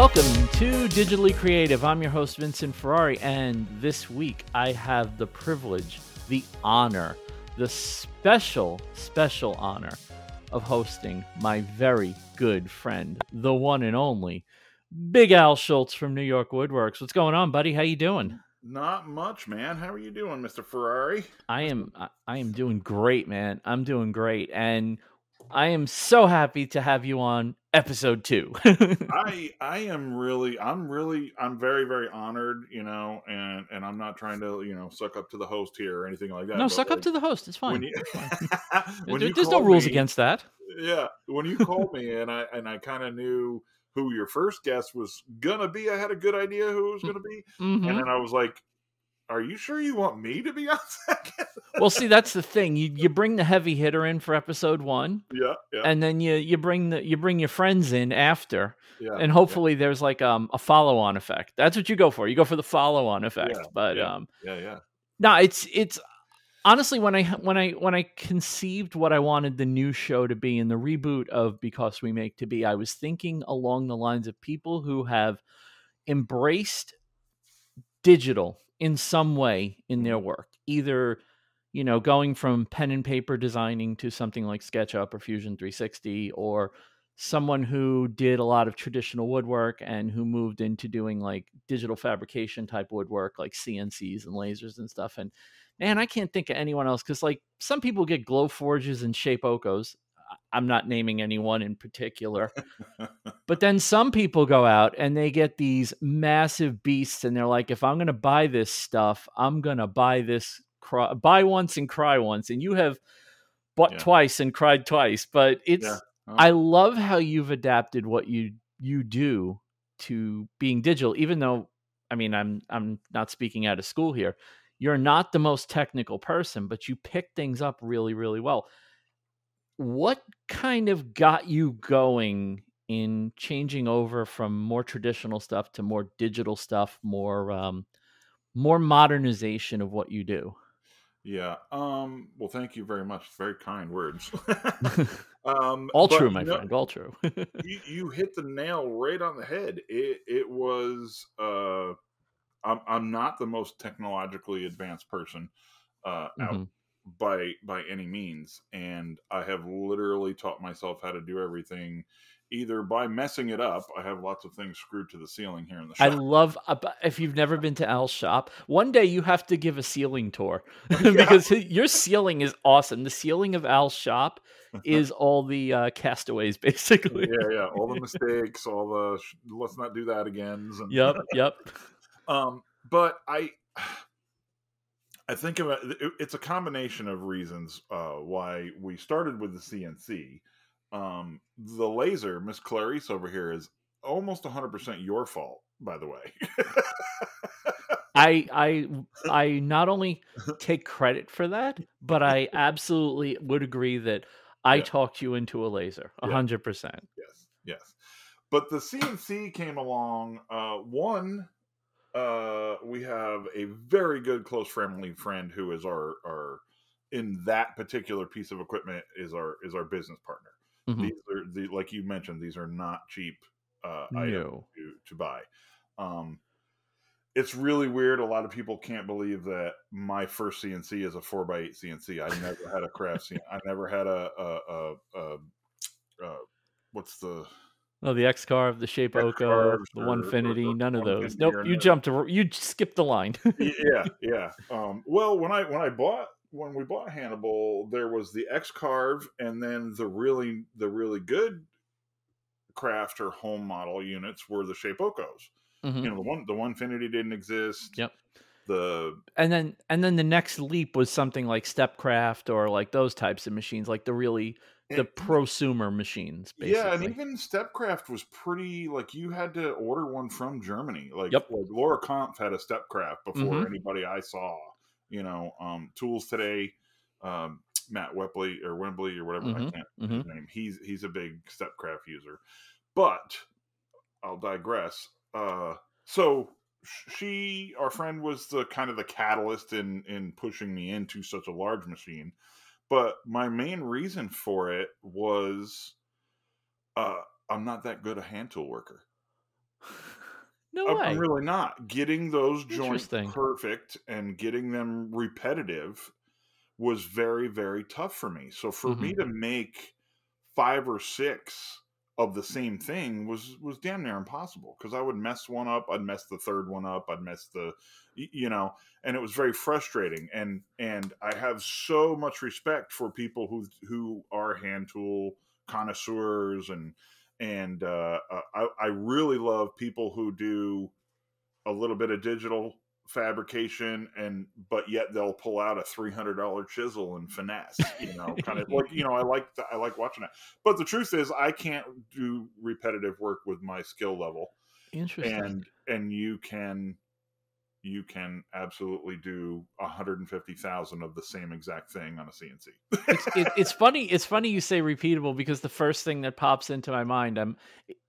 Welcome to Digitally Creative. I'm your host, Vincent Ferrari, and this week I have the privilege, the honor, the special, special honor of hosting my very good friend, the one and only Big Al Schultz from New York Woodworks. What's going on, buddy? How you doing? Not much, man. How are you doing, Mr. Ferrari? I am I- am doing great, man. I'm doing great. And I am so happy to have you on episode 2. I I am really I'm really I'm very very honored, you know, and and I'm not trying to, you know, suck up to the host here or anything like that. no, suck up to the host. It's fine. when you, It's fine. when There- you There's no rules me- against that. Yeah, when you called me and I and I kind of knew who your first guest was gonna be, I had a good idea who it was gonna be, Mhm. and then I was like, "Are you sure you want me to be on second? well, see, that's the thing. You you bring the heavy hitter in for episode one, yeah, yeah, and then you you bring the you bring your friends in after, yeah. and hopefully there's like um a follow on effect. That's what you go for. You go for the follow on effect. Yeah, but yeah. um, yeah, yeah. no, it's it's honestly when I when I when I conceived what I wanted the new show to be in the reboot of Because We Make to Be, I was thinking along the lines of people who have embraced digital in some way in their mm-hmm. work, either you know going from pen and paper designing to something like SketchUp or Fusion 360 or someone who did a lot of traditional woodwork and who moved into doing like digital fabrication type woodwork like CNCs and lasers and stuff and man I can't think of anyone else cuz like some people get Glowforges and Shapeokos I'm not naming anyone in particular but then some people go out and they get these massive beasts and they're like if I'm going to buy this stuff I'm going to buy this cry, buy once and cry once and you have bought Yeah. twice and cried twice but it's Yeah. Huh? I love how you've adapted what you you do to being digital even though I mean I'm I'm not speaking out of school here you're not the most technical person but you pick things up really really well what kind of got you going in changing over from more traditional stuff to more digital stuff more um more modernization of what you do Yeah. Um. Well, thank you very much. Very kind words. um. all true my no, friend all true You, you hit the nail right on the head. It it was. Uh. I'm I'm not the most technologically advanced person. Uh. Out Mhm. By by any means, and I have literally taught myself how to do everything. Either by messing it up, I have lots of things screwed to the ceiling here in the shop. I love uh, if you've never been to Al's shop. One day you have to give a ceiling tour because hi- your ceiling is awesome. The ceiling of Al's shop is all the uh, castaways, basically. yeah, yeah. All the mistakes, all the sh- let's not do that again. And, Yep, yep. Um, but I, I think of it, it- it's a combination of reasons uh, why we started with the CNC. Um, the laser, Miss Clarice over here, is almost 100% your fault, by the way. I I I not only take credit for that, but I absolutely would agree that I Yeah. talked you into a laser, a Yeah. hundred percent. yes, yes. But the CNC came along. Uh, one, uh, we have a very good close family friend who is our our in that particular piece of equipment is our is our business partner. Mhm. These are the like you mentioned. These are not cheap uh, items No. to to buy. Um, it's really weird. A lot of people can't believe that my first CNC is a four x eight CNC. I never had a craft CNC. I never had a a, a, a, a what's the Oh, the X-Carve, the Shapeoko, X-Carves the Onefinity, none of those. Nope, you no. jumped. You skipped the line. Yeah yeah um well when i when i bought when we bought hannibal there was the X-Carve and then the really the really good craft or home model units were the Shapeokos Mhm. you know the one the Onefinity didn't exist Yep. the and then and then the next leap was something like Stepcraft or like those types of machines, like the really the and- prosumer machines. Basically. yeah and even stepcraft was pretty like you had to order one from germany like, Yep. like laura kampf had a stepcraft before Mhm. anybody i saw you know um tools today um matt webley or wembley or whatever i Mhm, can't mhm. his name he's he's a big stepcraft user but i'll digress uh so she our friend was the kind of the catalyst in in pushing me into such a large machine but my main reason for it was uh i'm not that good a hand tool worker No I'm, way. I'm really not. Getting those joints perfect and getting them repetitive was very, very tough for me. So for me Mm-hmm. to make five or six of the same thing was was damn near impossible because I would mess one up, I'd mess the third one up, I'd mess the you know, and it was very frustrating. And and I have so much respect for people who who are hand tool connoisseurs and and uh, uh, I, I really love people who do a little bit of digital fabrication and but yet they'll pull out a $300 chisel and finesse you know kind of like you know i like the, i like watching that but the truth is i can't do repetitive work with my skill level Interesting. and and you can you can absolutely do 150,000 of the same exact thing on a CNC. it's, it, it's funny. It's funny you say repeatable because the first thing that pops into my mind um,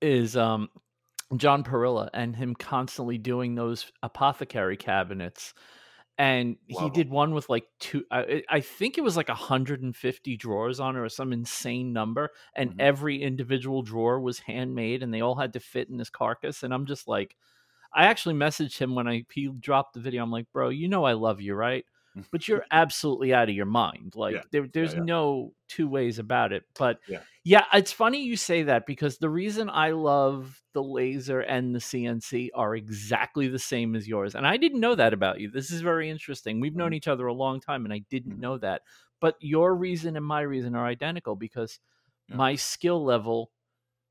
is um, John Perilla and him constantly doing those apothecary cabinets. And he did one with like two, I, I think it was like 150 drawers on it or some insane number. And Mhm. every individual drawer was handmade and they all had to fit in this carcass. And I'm just like, I actually messaged him when I he dropped the video. I'm like, bro, you know I love you, right? But you're absolutely out of your mind. Like Yeah. there, there's yeah. no two ways about it. But Yeah. yeah, it's funny you say that because the reason I love the laser and the CNC are exactly the same as yours. And I didn't know that about you. This is very interesting. We've known Mhm. each other a long time and I didn't Mhm. know that. But your reason and my reason are identical because Yeah. my skill level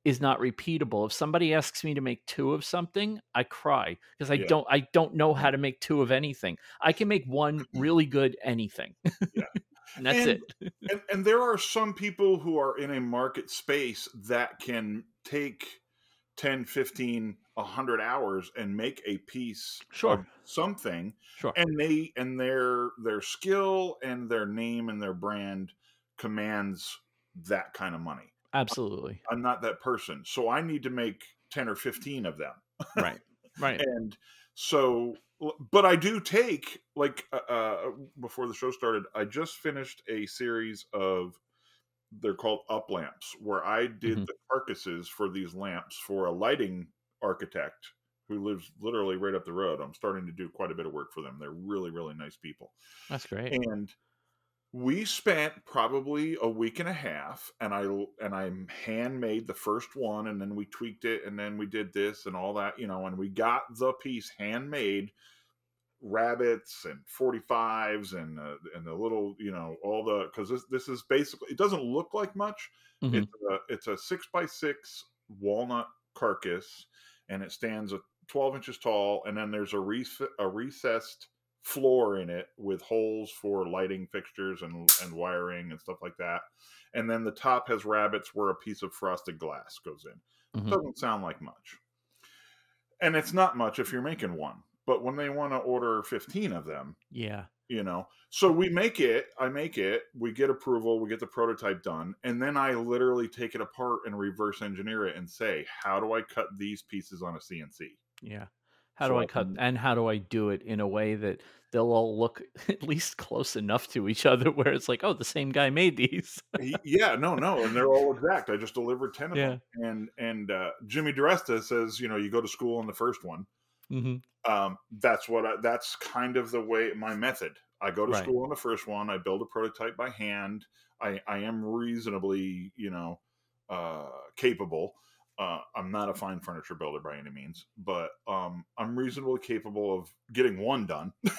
is not repeatable. If somebody asks me to make two of something, I cry because I Yeah. don't I don't know mm. how to make two of anything. I can make one really good anything. Yeah. and that's And- it. and, and there are some people who are in a market space that can take 10 15 100 hours and make a piece Sure. of something Sure. and they and their their skill and their name and their brand commands that kind of money Absolutely. i'm not that person so i need to make 10 or 15 of them Right. Right. and so but i do take like uh, uh before the show started i just finished a series of they're called up lamps where i did Mhm. the carcasses for these lamps for a lighting architect who lives literally right up the road i'm starting to do quite a bit of work for them they're really really nice people That's great. and we spent probably a week and a half and i and i handmade the first one and then we tweaked it and then we did this and all that you know and we got the piece handmade rabbits and 45s and uh, and the little you know all the because this this is basically it doesn't look like much Mhm. it's a it's a six by six walnut carcass and it stands a 12 inches tall and then there's a, rec- a recessed floor in it with holes for lighting fixtures and and wiring and stuff like that and then the top has rabbits where a piece of frosted glass goes in Mhm. doesn't sound like much and it's not much if you're making one but when they want to order 15 of them Yeah. you know so we make it i make it we get approval we get the prototype done and then i literally take it apart and reverse engineer it and say how do i cut these pieces on a cnc Yeah. How So do I I cut can- and how do I do it in a way that they'll all look at least close enough to each other where it's like, oh, the same guy made these. Yeah no no and they're all exact i just delivered 10 of Yeah. them and and uh, jimmy DiResta says you know you go to school on the first one hmm um, that's what I, that's kind of the way my method i go to Right. school on the first one i build a prototype by hand i i am reasonably you know uh capable uh, I'm not a fine furniture builder by any means, but um, I'm reasonably capable of getting one done.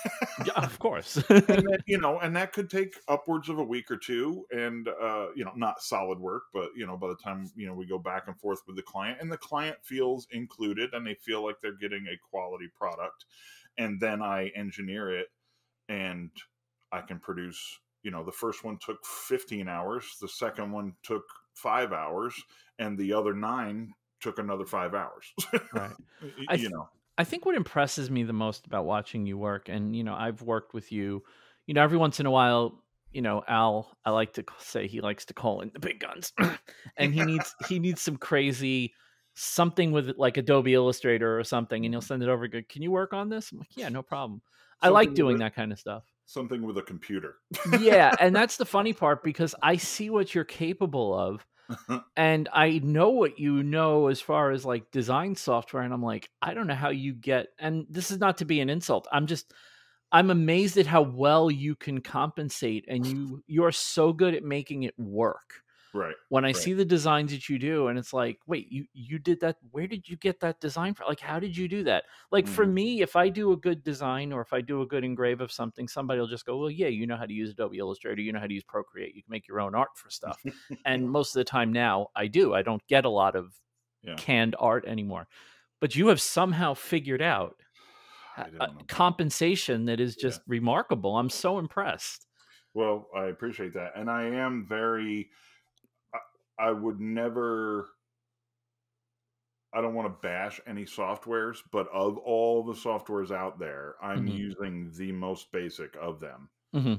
Yeah, of course. and then, you know, and that could take upwards of a week or two, and uh, you know, not solid work, but you know, by the time you know we go back and forth with the client, and the client feels included, and they feel like they're getting a quality product, and then I engineer it, and I can produce. You know, the first one took 15 hours, the second one took five hours, and the other nine took another five hours. right. Y- I you th- know, I think what impresses me the most about watching you work, and you know, I've worked with you, you know, every once in a while, you know, Al, I like to say he likes to call in the big guns, and he needs he needs some crazy something with like Adobe Illustrator or something, and he'll send it over. Go, can you work on this? I'm like, yeah, no problem. I like doing that kind of stuff. Something with a computer. yeah, and that's the funny part because I see what you're capable of, and I know what you know as far as like design software, and I'm like, I don't know how you get. And this is not to be an insult. I'm just, I'm amazed at how well you can compensate, and you you're so good at making it work. Right. When I right. see the designs that you do, and it's like, wait, you you did that? Where did you get that design from? Like, how did you do that? Like for Mhm. me, if I do a good design or if I do a good engrave of something, somebody will just go, well, yeah, you know how to use Adobe Illustrator, you know how to use Procreate, you can make your own art for stuff. and most of the time now, I do. I don't get a lot of Yeah. canned art anymore. But you have somehow figured out I a- don't a know about that. compensation that is Yeah. just remarkable. I'm so impressed. Well, I appreciate that, and I am very. I, would never. I don't want to bash any softwares, but of all the softwares out there, I'm Mhm. using the most basic of them. hmm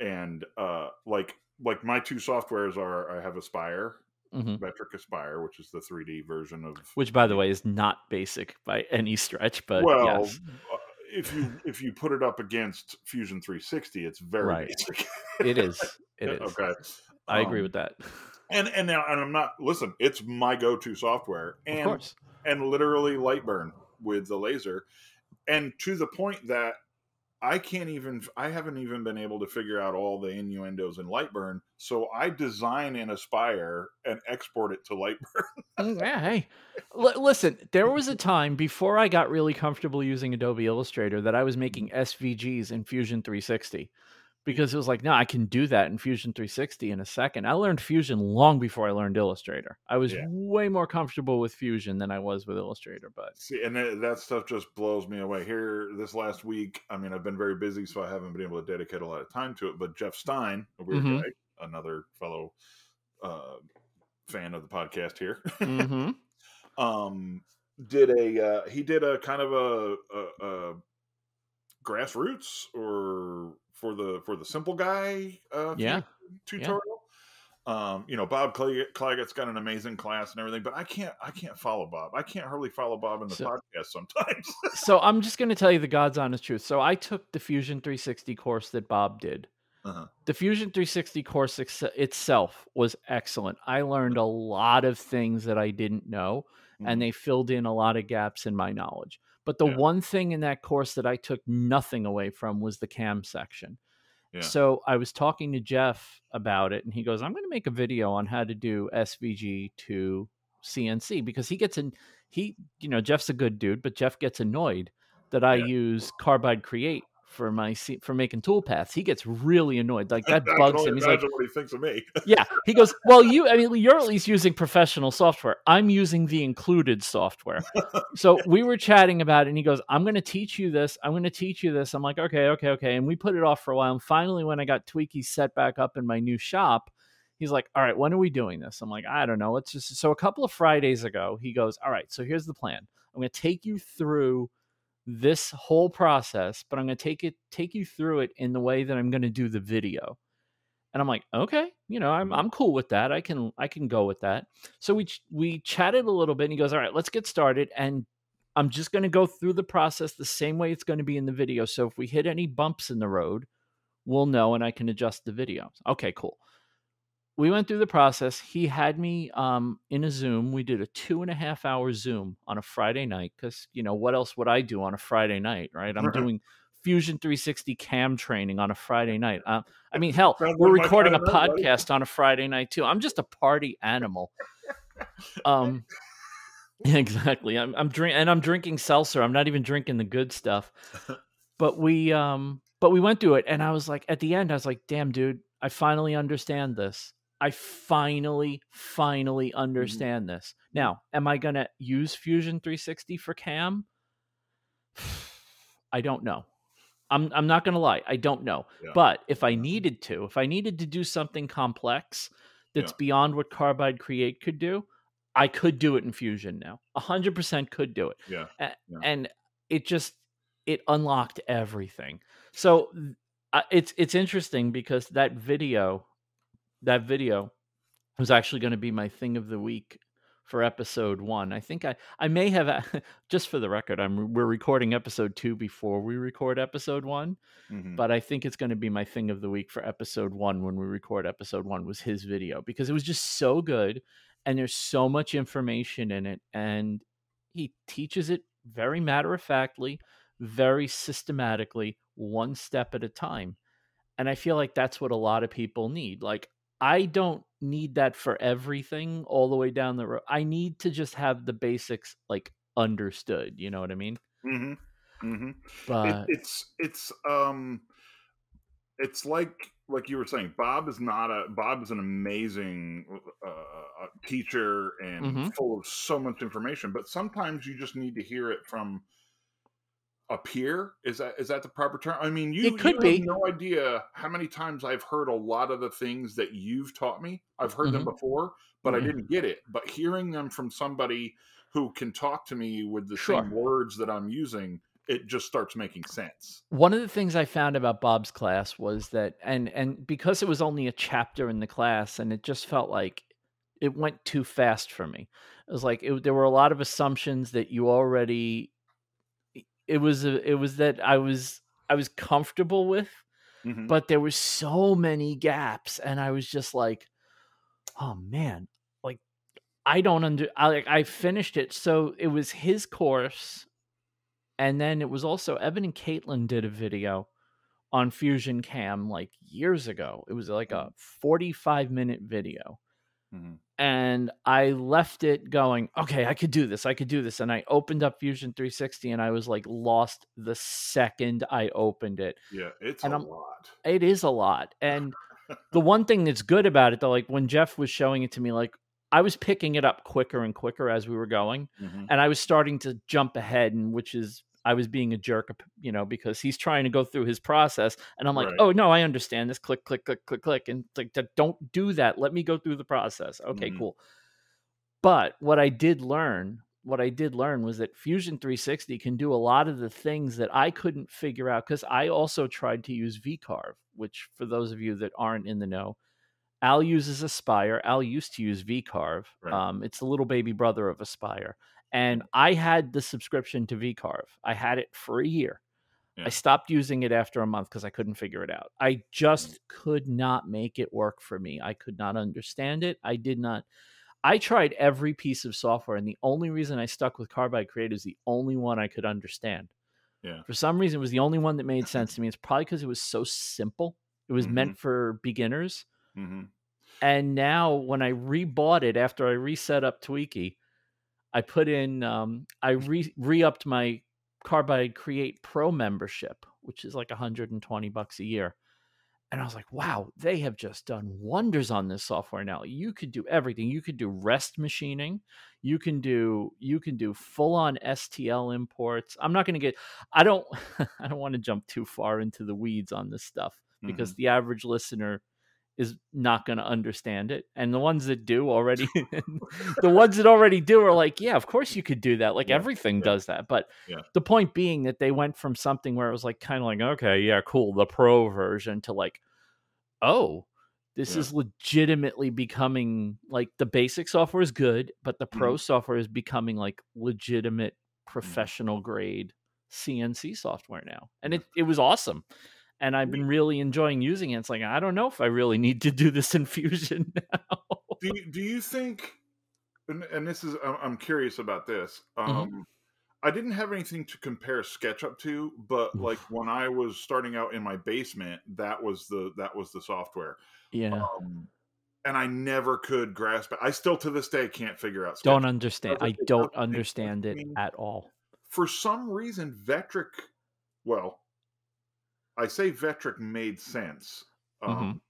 And uh, like like my two softwares are I have Aspire, hmm Vectric Aspire, which is the 3D version of. Which, by the way, is not basic by any stretch, but well, yes, uh, if you if you put it up against Fusion 360, it's very Right. basic. it is. It is. okay. I agree Um, with that. And and now and I'm not listen. It's my go-to software, Of and and literally Lightburn with the laser, and to the point that I can't even I haven't even been able to figure out all the innuendos in Lightburn. So I design in Aspire and export it to Lightburn. Mm, yeah, hey, L- listen. There was a time before I got really comfortable using Adobe Illustrator that I was making SVGs in Fusion 360 because it was like, no, I can do that in Fusion 360 in a second. I learned Fusion long before I learned Illustrator. I was Yeah. way more comfortable with Fusion than I was with Illustrator. But See, and that, that stuff just blows me away. Here, this last week, I mean, I've been very busy, so I haven't been able to dedicate a lot of time to it. But Jeff Stein, a weird Mhm. guy, another fellow uh, fan of the podcast here, Mhm. um, did a uh, he did a kind of a, a, a grassroots or for the for the simple guy uh, Yeah. tutorial. Um, you know, Bob Clagett, Clagett's got an amazing class and everything, but I can't I can't follow Bob. I can't hardly follow Bob in the So- podcast sometimes. so I'm just going to tell you the God's honest truth. So I took the Fusion 360 course that Bob did. Uh-huh. The Fusion 360 course ex- itself was excellent. I learned a lot of things that I didn't know, and Mhm. they filled in a lot of gaps in my knowledge. But the Yeah. one thing in that course that I took nothing away from was the cam section. Yeah. So I was talking to Jeff about it, and he goes, "I'm going to make a video on how to do SVG to CNC because he gets in. He, you know, Jeff's a good dude, but Jeff gets annoyed that I Yeah. use Carbide Create for my for making toolpaths. He gets really annoyed. Like that I bugs him. He's like, what he thinks of me. yeah. He goes, Well, you, I mean, you're at least using professional software. I'm using the included software. So we were chatting about it, and he goes, I'm going to teach you this. I'm going to teach you this. I'm like, Okay, okay, okay. And we put it off for a while. And finally, when I got Tweaky set back up in my new shop, he's like, All right, when are we doing this? I'm like, I don't know. Let's just. So a couple of Fridays ago, he goes, All right, so here's the plan. I'm going to take you through this whole process, but I'm going to take it take you through it in the way that I'm going to do the video. And I'm like, okay, you know, I'm. I'm cool with that. I can I can go with that. So we ch- we chatted a little bit, and he goes, all right, let's get started. And I'm just going to go through the process the same way it's going to be in the video. So if we hit any bumps in the road, we'll know, and I can adjust the video. Okay, cool. We went through the process. He had me um, in a Zoom. We did a two and a half hour Zoom on a Friday night because you know what else would I do on a Friday night, right? I'm Right. doing Fusion 360 cam training on a Friday night. Um, I mean, hell, we're recording a podcast on a Friday night too. I'm just a party animal. Um, exactly. I'm I'm drink and I'm drinking seltzer. I'm not even drinking the good stuff. But we um but we went through it and I was like at the end I was like, "Damn dude, I finally understand this. I finally finally understand this." Now, am I going to use Fusion 360 for cam? I don't know. I'm I'm not going to lie. I don't know. Yeah. But if I needed to, if I needed to do something complex that's Yeah. beyond what Carbide Create could do, I could do it in Fusion now. 100% could do it. Yeah. A- Yeah. And it just it unlocked everything. So uh, it's it's interesting because that video that video was actually going to be my thing of the week for episode one. I think I I may have just for the record, I'm we're recording episode two before we record episode one, Mhm. but I think it's going to be my thing of the week for episode one when we record episode one was his video because it was just so good and there's so much information in it and he teaches it very matter of factly, very systematically, one step at a time. And I feel like that's what a lot of people need. Like I don't need that for everything all the way down the road. I need to just have the basics like understood. You know what I mean? hmm hmm But it, it's it's um it's like like you were saying bob is not a bob is an amazing uh, uh, teacher and Mhm. full of so much information but sometimes you just need to hear it from a peer is that is that the proper term i mean you, It could you be. have no idea how many times i've heard a lot of the things that you've taught me i've heard them Mhm. before but i didn't get it but hearing them from somebody who can talk to me with the Sure. same words that i'm using it just starts making sense one of the things I found about Bob's class was that and and because it was only a chapter in the class and it just felt like it went too fast for me. It was like it, there were a lot of assumptions that you already it was a, it was that I was I was comfortable with Mhm. but there were so many gaps and i was just like oh man like i don't under i like i finished it so it was his course and then it was also evan and caitlin did a video on fusion cam like years ago it was like a 45 minute video Mhm. And i left it going okay i could do this i could do this and i opened up fusion 360 and i was like lost the second i opened it Yeah, it's And a I'm- lot. it is a lot. And the one thing that's good about it though, like when Jeff was showing it to me, like I was picking it up quicker and quicker as we were going. Mhm. And I was starting to jump ahead, and which is I was being a jerk, you know, because he's trying to go through his process. And I'm like, Right. oh no, I understand this. Click, click, click, click, click. And it's like don't do that. Let me go through the process. Okay, Mhm. cool. But what I did learn, what I did learn was that Fusion 360 can do a lot of the things that I couldn't figure out because I also tried to use VCarve, which for those of you that aren't in the know, Al uses Aspire. Al used to use VCarve. Right. Um, it's the little baby brother of Aspire. And I had the subscription to VCarve. I had it for a year. Yeah. I stopped using it after a month because I couldn't figure it out. I just could not make it work for me. I could not understand it. I did not. I tried every piece of software, and the only reason I stuck with Carbide Create is the only one I could understand. Yeah. For some reason, it was the only one that made sense to me. It's probably because it was so simple. It was Mhm. meant for beginners. hmm And now, when I rebought it after I reset up Tweaky, I put in, um, I re re upped my Carbide Create Pro membership, which is like 120 bucks a year. And I was like, wow, they have just done wonders on this software now. You could do everything. You could do rest machining. You can do you can do full on STL imports. I'm not going to get I don't I don't want to jump too far into the weeds on this stuff because the average listener is not going to understand it and the ones that do already the ones that already do are like yeah of course you could do that like Yeah, everything yeah, does that but yeah. the point being that they went from something where it was like kind of like okay yeah cool the pro version to like oh this is legitimately becoming like the basic software is good but the pro Mm-hmm. software is becoming like legitimate professional grade cnc software now and it, it was awesome and I've been really enjoying using it. It's like I don't know if I really need to do this in Fusion now. do you, do you think and, and this is I'm- curious about this um Mhm. i didn't have anything to compare sketchup to but Oof. like when i was starting out in my basement that was the that was the software yeah, um and i never could grasp it i still to this day can't figure out don't understand. doesn't- I don't doesn't make sense understand it at all. for some reason Vectric well I say Vectric made sense. Um, Mhm.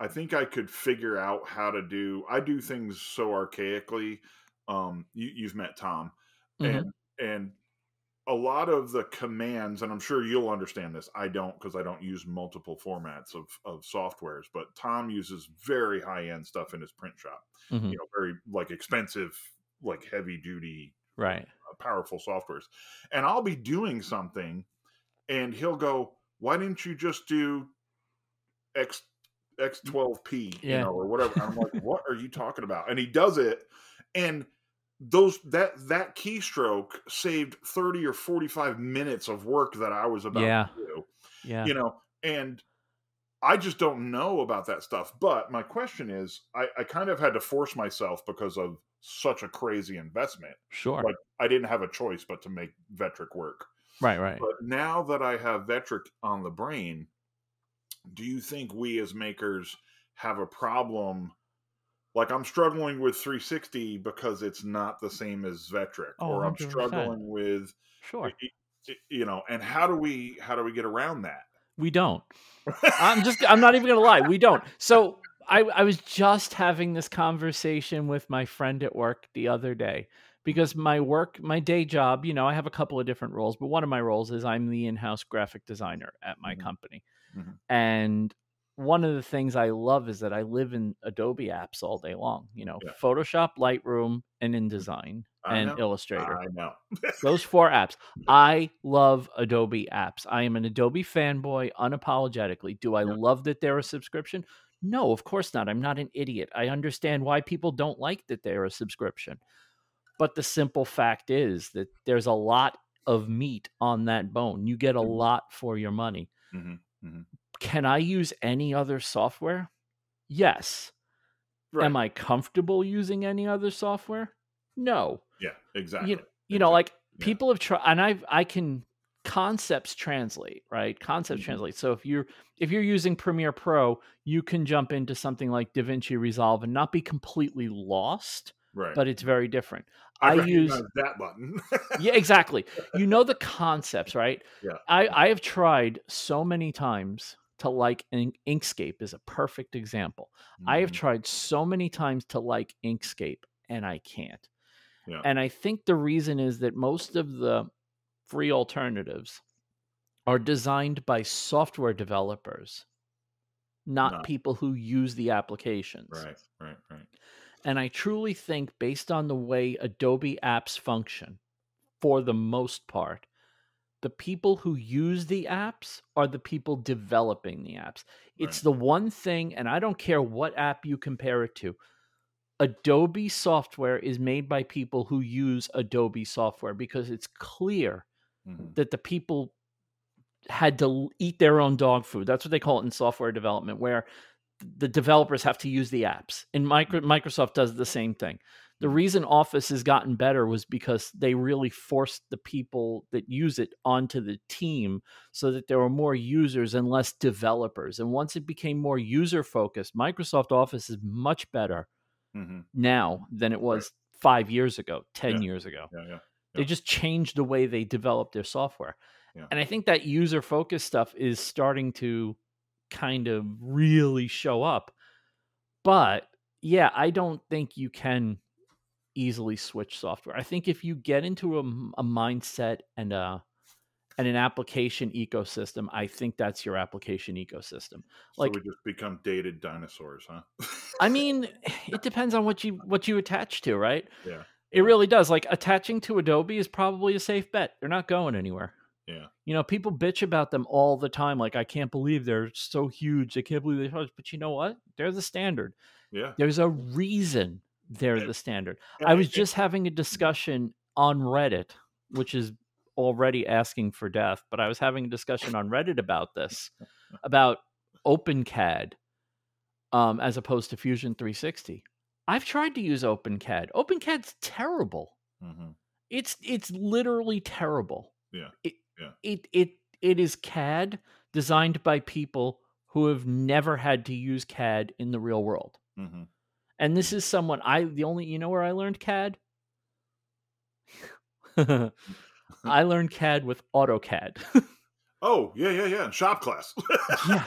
I think I could figure out how to do I do things so archaically. Um you, you've met Tom Mhm. and and a lot of the commands and I'm sure you'll understand this. I don't because I don't use multiple formats of of softwares, but Tom uses very high-end stuff in his print shop. Mhm. You know, very like expensive like heavy duty Right. powerful softwares. And I'll be doing something and he'll go, Why didn't you just do X X12P, you know, or whatever? I'm like, What are you talking about? And he does it. And those that that keystroke saved 30 or 45 minutes of work that I was about Yeah. to do. Yeah. You know, and I just don't know about that stuff. But my question is, I, I kind of had to force myself because of such a crazy investment. sure. Like I didn't have a choice but to make Vectric work. Right. Right. But now that I have Vectric on the brain, do you think we as makers have a problem? Like I'm struggling with 360 because it's not the same as Vectric, Oh, or I'm 100%. struggling with, Sure. you know, and how do we how do we get around that? We don't. I'm just I'm not even gonna lie, we don't. So I, I was just having this conversation with my friend at work the other day because my work, my day job, you know, I have a couple of different roles, but one of my roles is I'm the in-house graphic designer at my Mhm. company. Mhm. And one of the things I love is that I live in Adobe apps all day long, you know, Yeah. Photoshop, Lightroom, and InDesign I and know. Illustrator I know. those four apps. I love Adobe apps. I am an Adobe fanboy unapologetically. Do I Yeah. love that they're a subscription? No, of course not. I'm not an idiot. I understand why people don't like that they're a subscription. But the simple fact is that there's a lot of meat on that bone. You get a Mhm. lot for your money. Mhm, mhm. Can I use any other software? Yes. Right. Am I comfortable using any other software? No. yeah, exactly. you know, you know like Yeah. people have tried and i i can concepts translate right concepts Mhm. translate so if you're if you're using premiere pro you can jump into something like davinci resolve and not be completely lost right. but it's very different I, I use- that button. yeah exactly you know the concepts right Yeah. i i have tried so many times to like In- inkscape is a perfect example I have Mhm. tried so many times to like Inkscape and I can't. Yeah. And I think the reason is that most of the free alternatives are designed by software developers, not Not- people who use the applications. Right, right, right. And I truly think, based on the way Adobe apps function, for the most part, the people who use the apps are the people developing the apps. It's Right. the one thing, and I don't care what app you compare it to. Adobe software is made by people who use Adobe software because it's clear Mhm. that the people had to eat their own dog food. That's what they call it in software development, where the developers have to use the apps. And Micro- Microsoft does the same thing. The Mhm. reason Office has gotten better was because they really forced the people that use it onto the team so that there were more users and less developers. And once it became more user focused, Microsoft Office is much better Mhm. now than it was five years ago, 10 years ago. Yeah, yeah. They just changed the way they develop their software. Yeah. And I think that user focused stuff is starting to kind of really show up. But yeah, I don't think you can easily switch software. I think if you get into a mindset and a and an application ecosystem, I think that's your application ecosystem. So Like- we just become dated dinosaurs, huh? I mean, it depends on what you what you attach to, right? Yeah. It really does. Like attaching to Adobe is probably a safe bet. They're not going anywhere. Yeah. You know, people bitch about them all the time. Like, I can't believe they're so huge. I can't believe they're huge. But you know what? They're the standard. Yeah. There's a reason they're And- the standard. I was it- just having a discussion on Reddit, which is already asking for death, but I was having a discussion on Reddit about this, about OpenCAD um, as opposed to Fusion 360. I've tried to use OpenCAD. OpenCAD's terrible. Mhm. It's it's literally terrible. Yeah, It, yeah. It it it is CAD designed by people who have never had to use CAD in the real world. Mhm. And this is someone I the only you know where I learned CAD? I learned CAD with AutoCAD. Oh, yeah, yeah, yeah. Shop class. yeah.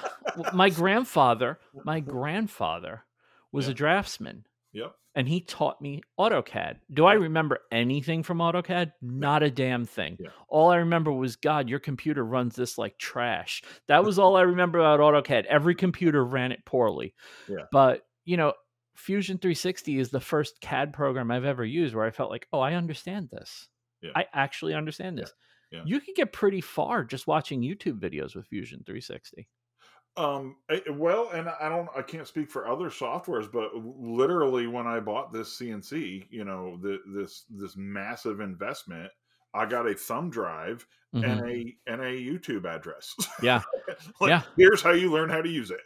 My grandfather, my grandfather was Yeah. a draftsman Yep. and he taught me AutoCAD. Do I remember anything from AutoCAD? Not a damn thing. Yeah. All I remember was God, your computer runs this like trash. That was all I remember about AutoCAD. Every computer ran it poorly. Yeah. But, you know, Fusion 360 is the first CAD program I've ever used where I felt like, "Oh, I understand this. Yeah. I actually understand this." Yeah. You can get pretty far just watching YouTube videos with Fusion 360. Um, well, and I don't, I can't speak for other softwares, but literally when I bought this CNC, you know, the, this this massive investment, I got a thumb drive Mhm. and a and a YouTube address. Yeah. like, Yeah. Here's how you learn how to use it.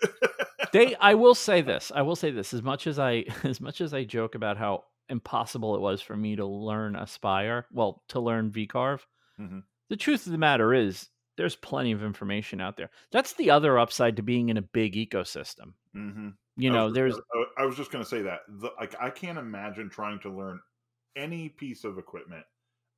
they i will say this i will say this as much as i as much as i joke about how impossible it was for me to learn aspire well to learn vcarve Mhm. the truth of the matter is there's plenty of information out there that's the other upside to being in a big ecosystem mm-hmm. you I know was there's gonna- I I was just going to say that. The, like, I can't imagine trying to learn any piece of equipment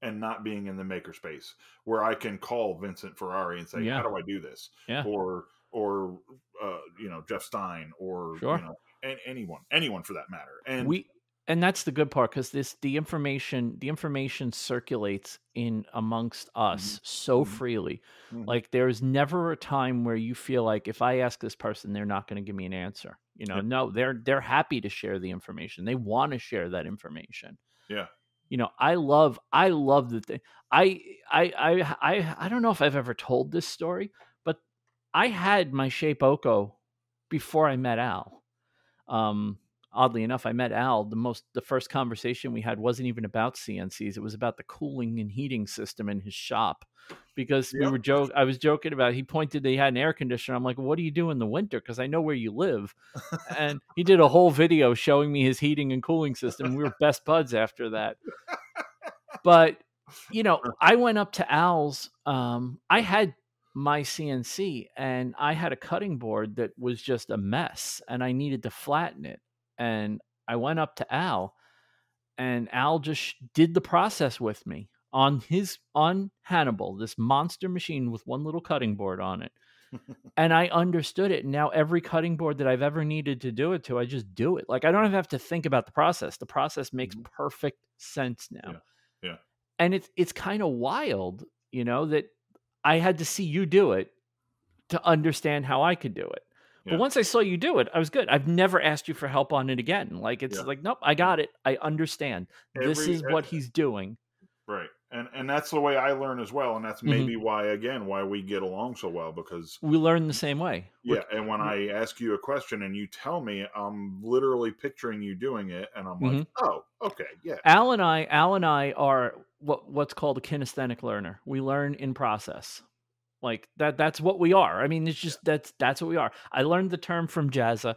and not being in the makerspace where I can call Vincent Ferrari and say, Yeah. "How do I do this?" Yeah. Or or uh, you know Jeff Stein or Sure. you know an, anyone anyone for that matter. And we and that's the good part because this the information the information circulates in amongst us so Mhm. freely Mhm. like there's never a time where you feel like if i ask this person they're not going to give me an answer you know Yep. no they're they're happy to share the information they want to share that information Yeah. you know i love i love the thing I, I i i i don't know if i've ever told this story but i had my Shapeoko before i met al um oddly enough i met al the most the first conversation we had wasn't even about cncs it was about the cooling and heating system in his shop because we were joke i was joking about he pointed that he had an air conditioner i'm like what do you do in the winter? Because i know where you live. And he did a whole video showing me his heating and cooling system we were best buds after that. But you know i went up to al's um i had my cnc and i had a cutting board that was just a mess and i needed to flatten it and i went up to al and al just did the process with me on his on hannibal this monster machine with one little cutting board on it and i understood it now every cutting board that i've ever needed to do it to i just do it like i don't have to think about the process the process makes Mhm. perfect sense now Yeah. Yeah. and it's it's kind of wild you know that i had to see you do it to understand how i could do it Yeah. but once i saw you do it i was good i've never asked you for help on it again like it's Yeah. like nope i got it i understand this is what he's doing right, and and that's the way I learn as well, and that's Mhm. maybe why again why we get along so well because we learn the same way We're- Yeah, and when I ask you a question and you tell me, I'm literally picturing you doing it, and I'm like, Mm-hmm. oh, okay, yeah, Al and I, Al and I are what what's called a kinesthetic learner. We learn in process. Like that that's what we are. I mean, it's just that's that's what we are. I learned the term from Jazza,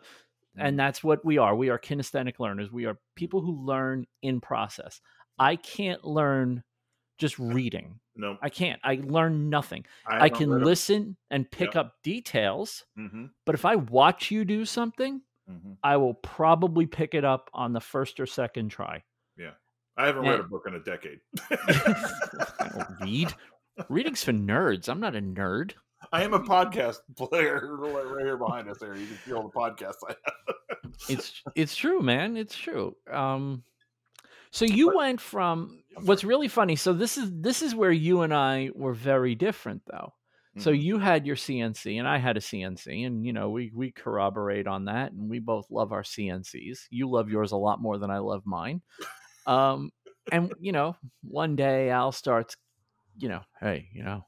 and that's what we are. We are kinesthetic learners. We are people who learn in process. I can't learn just reading. no, I can't. I learn nothing. I, haven't can listen and pick Yeah. up details, Mhm, but if I watch you do something, mhm. I will probably pick it up on the first or second try. Yeah, I haven't read a book in a decade. I don't read. Reading's for nerds. I'm not a nerd. I am a podcast player right here behind us. There, you can feel the podcast. I have. It's it's true, man. It's true. Um, so you But- went from what's really funny. So this is this is where you and I were very different, though. So Mhm. you had your CNC and I had a CNC, and you know we we corroborate on that, and we both love our CNCs. You love yours a lot more than I love mine. Um, and you know, one day Al starts, you know, hey, you know,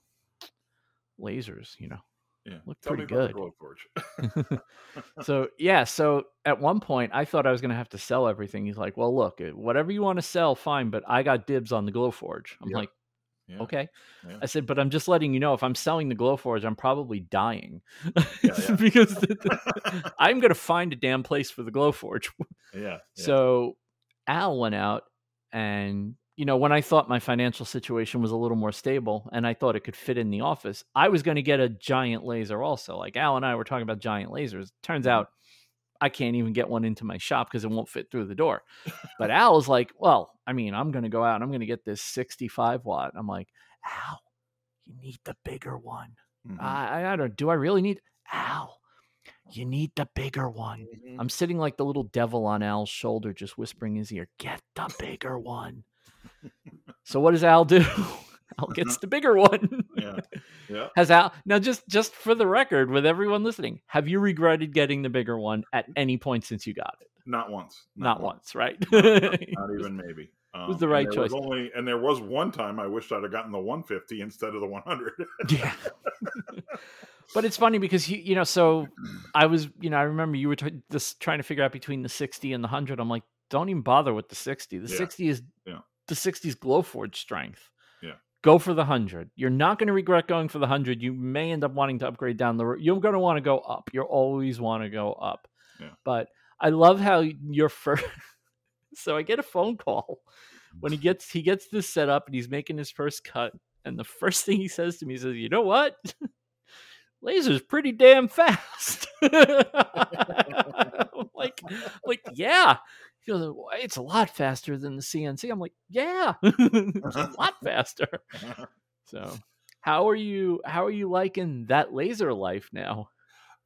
lasers, you know, yeah, look tell pretty good. So yeah, so at one point I thought I was gonna have to sell everything. He's like, well, look, uh, whatever you want to sell, fine, but I got dibs on the Glowforge. I'm Yeah. like, Yeah, okay. I said, but I'm just letting you know if I'm selling the Glowforge, I'm probably dying yeah. because the- the- I'm going to find a damn place for the Glowforge. yeah. So Al went out, and you know, when I thought my financial situation was a little more stable and I thought it could fit in the office, I was going to get a giant laser also. Like Al and I were talking about giant lasers. Turns Mhm. out I can't even get one into my shop because it won't fit through the door. But Al was like, well, I mean, I'm going to go out and I'm going to get this 65 watt. I'm like, Al, you need the bigger one. Mhm. I, I don't, do I really need, Al, you need the bigger one. Mhm. I'm sitting like the little devil on Al's shoulder, just whispering in his ear, get the bigger one. So what does Al do? Al gets the bigger one. yeah, yeah. Has Al now just just for the record, with everyone listening, have you regretted getting the bigger one at any point since you got it? Not once. Not, once, right? Not even maybe. Um, was the right choice. only, and there was one time I wished I'd have gotten the 150 instead of the 100. yeah. But it's funny because you you know, so I was you know I remember you were t- this trying to figure out between the sixty and the hundred. I'm like, don't even bother with the sixty. The Yeah. sixty is Yeah. The 60's Glowforge strength. Yeah. Go for the hundred. You're not going to regret going for the hundred. You may end up wanting to upgrade down the road. You're going to want to go up. You always want to go up. Yeah. But I love how your first. so I get a phone call when he gets he gets this set up and he's making his first cut, and the first thing he says to me says, "You know what? Laser's pretty damn fast." Like, like yeah. Goes, it's a lot faster than the CNC. I'm like, yeah, it's a lot faster. So, how are you? How are you liking that laser life now?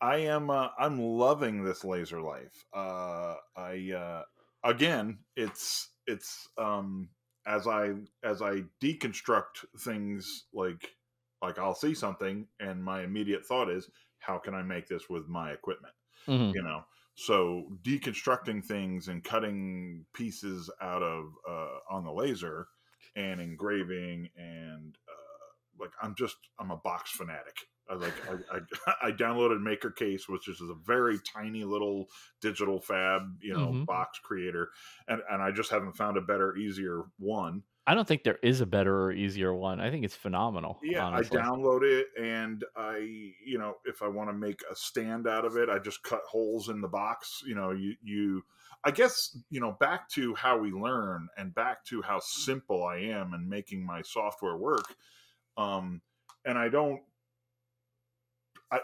I am uh, I'm loving this laser life. Uh, I uh, again, it's it's um, as I as I deconstruct things like like I'll see something and my immediate thought is how can I make this with my equipment? Mhm. You know, so deconstructing things and cutting pieces out of uh, on the laser and engraving and uh, like I'm just I'm a box fanatic. I like I, I, I downloaded Maker Case, which is a very tiny little digital fab, you know, Mhm. box creator, and and I just haven't found a better, easier one. I don't think there is a better or easier one. I think it's phenomenal. Yeah, honestly. I download it, and I, you know, if I want to make a stand out of it, I just cut holes in the box. You know, you you. I guess you know back to how we learn and back to how simple I am in making my software work. Um, and I don't. I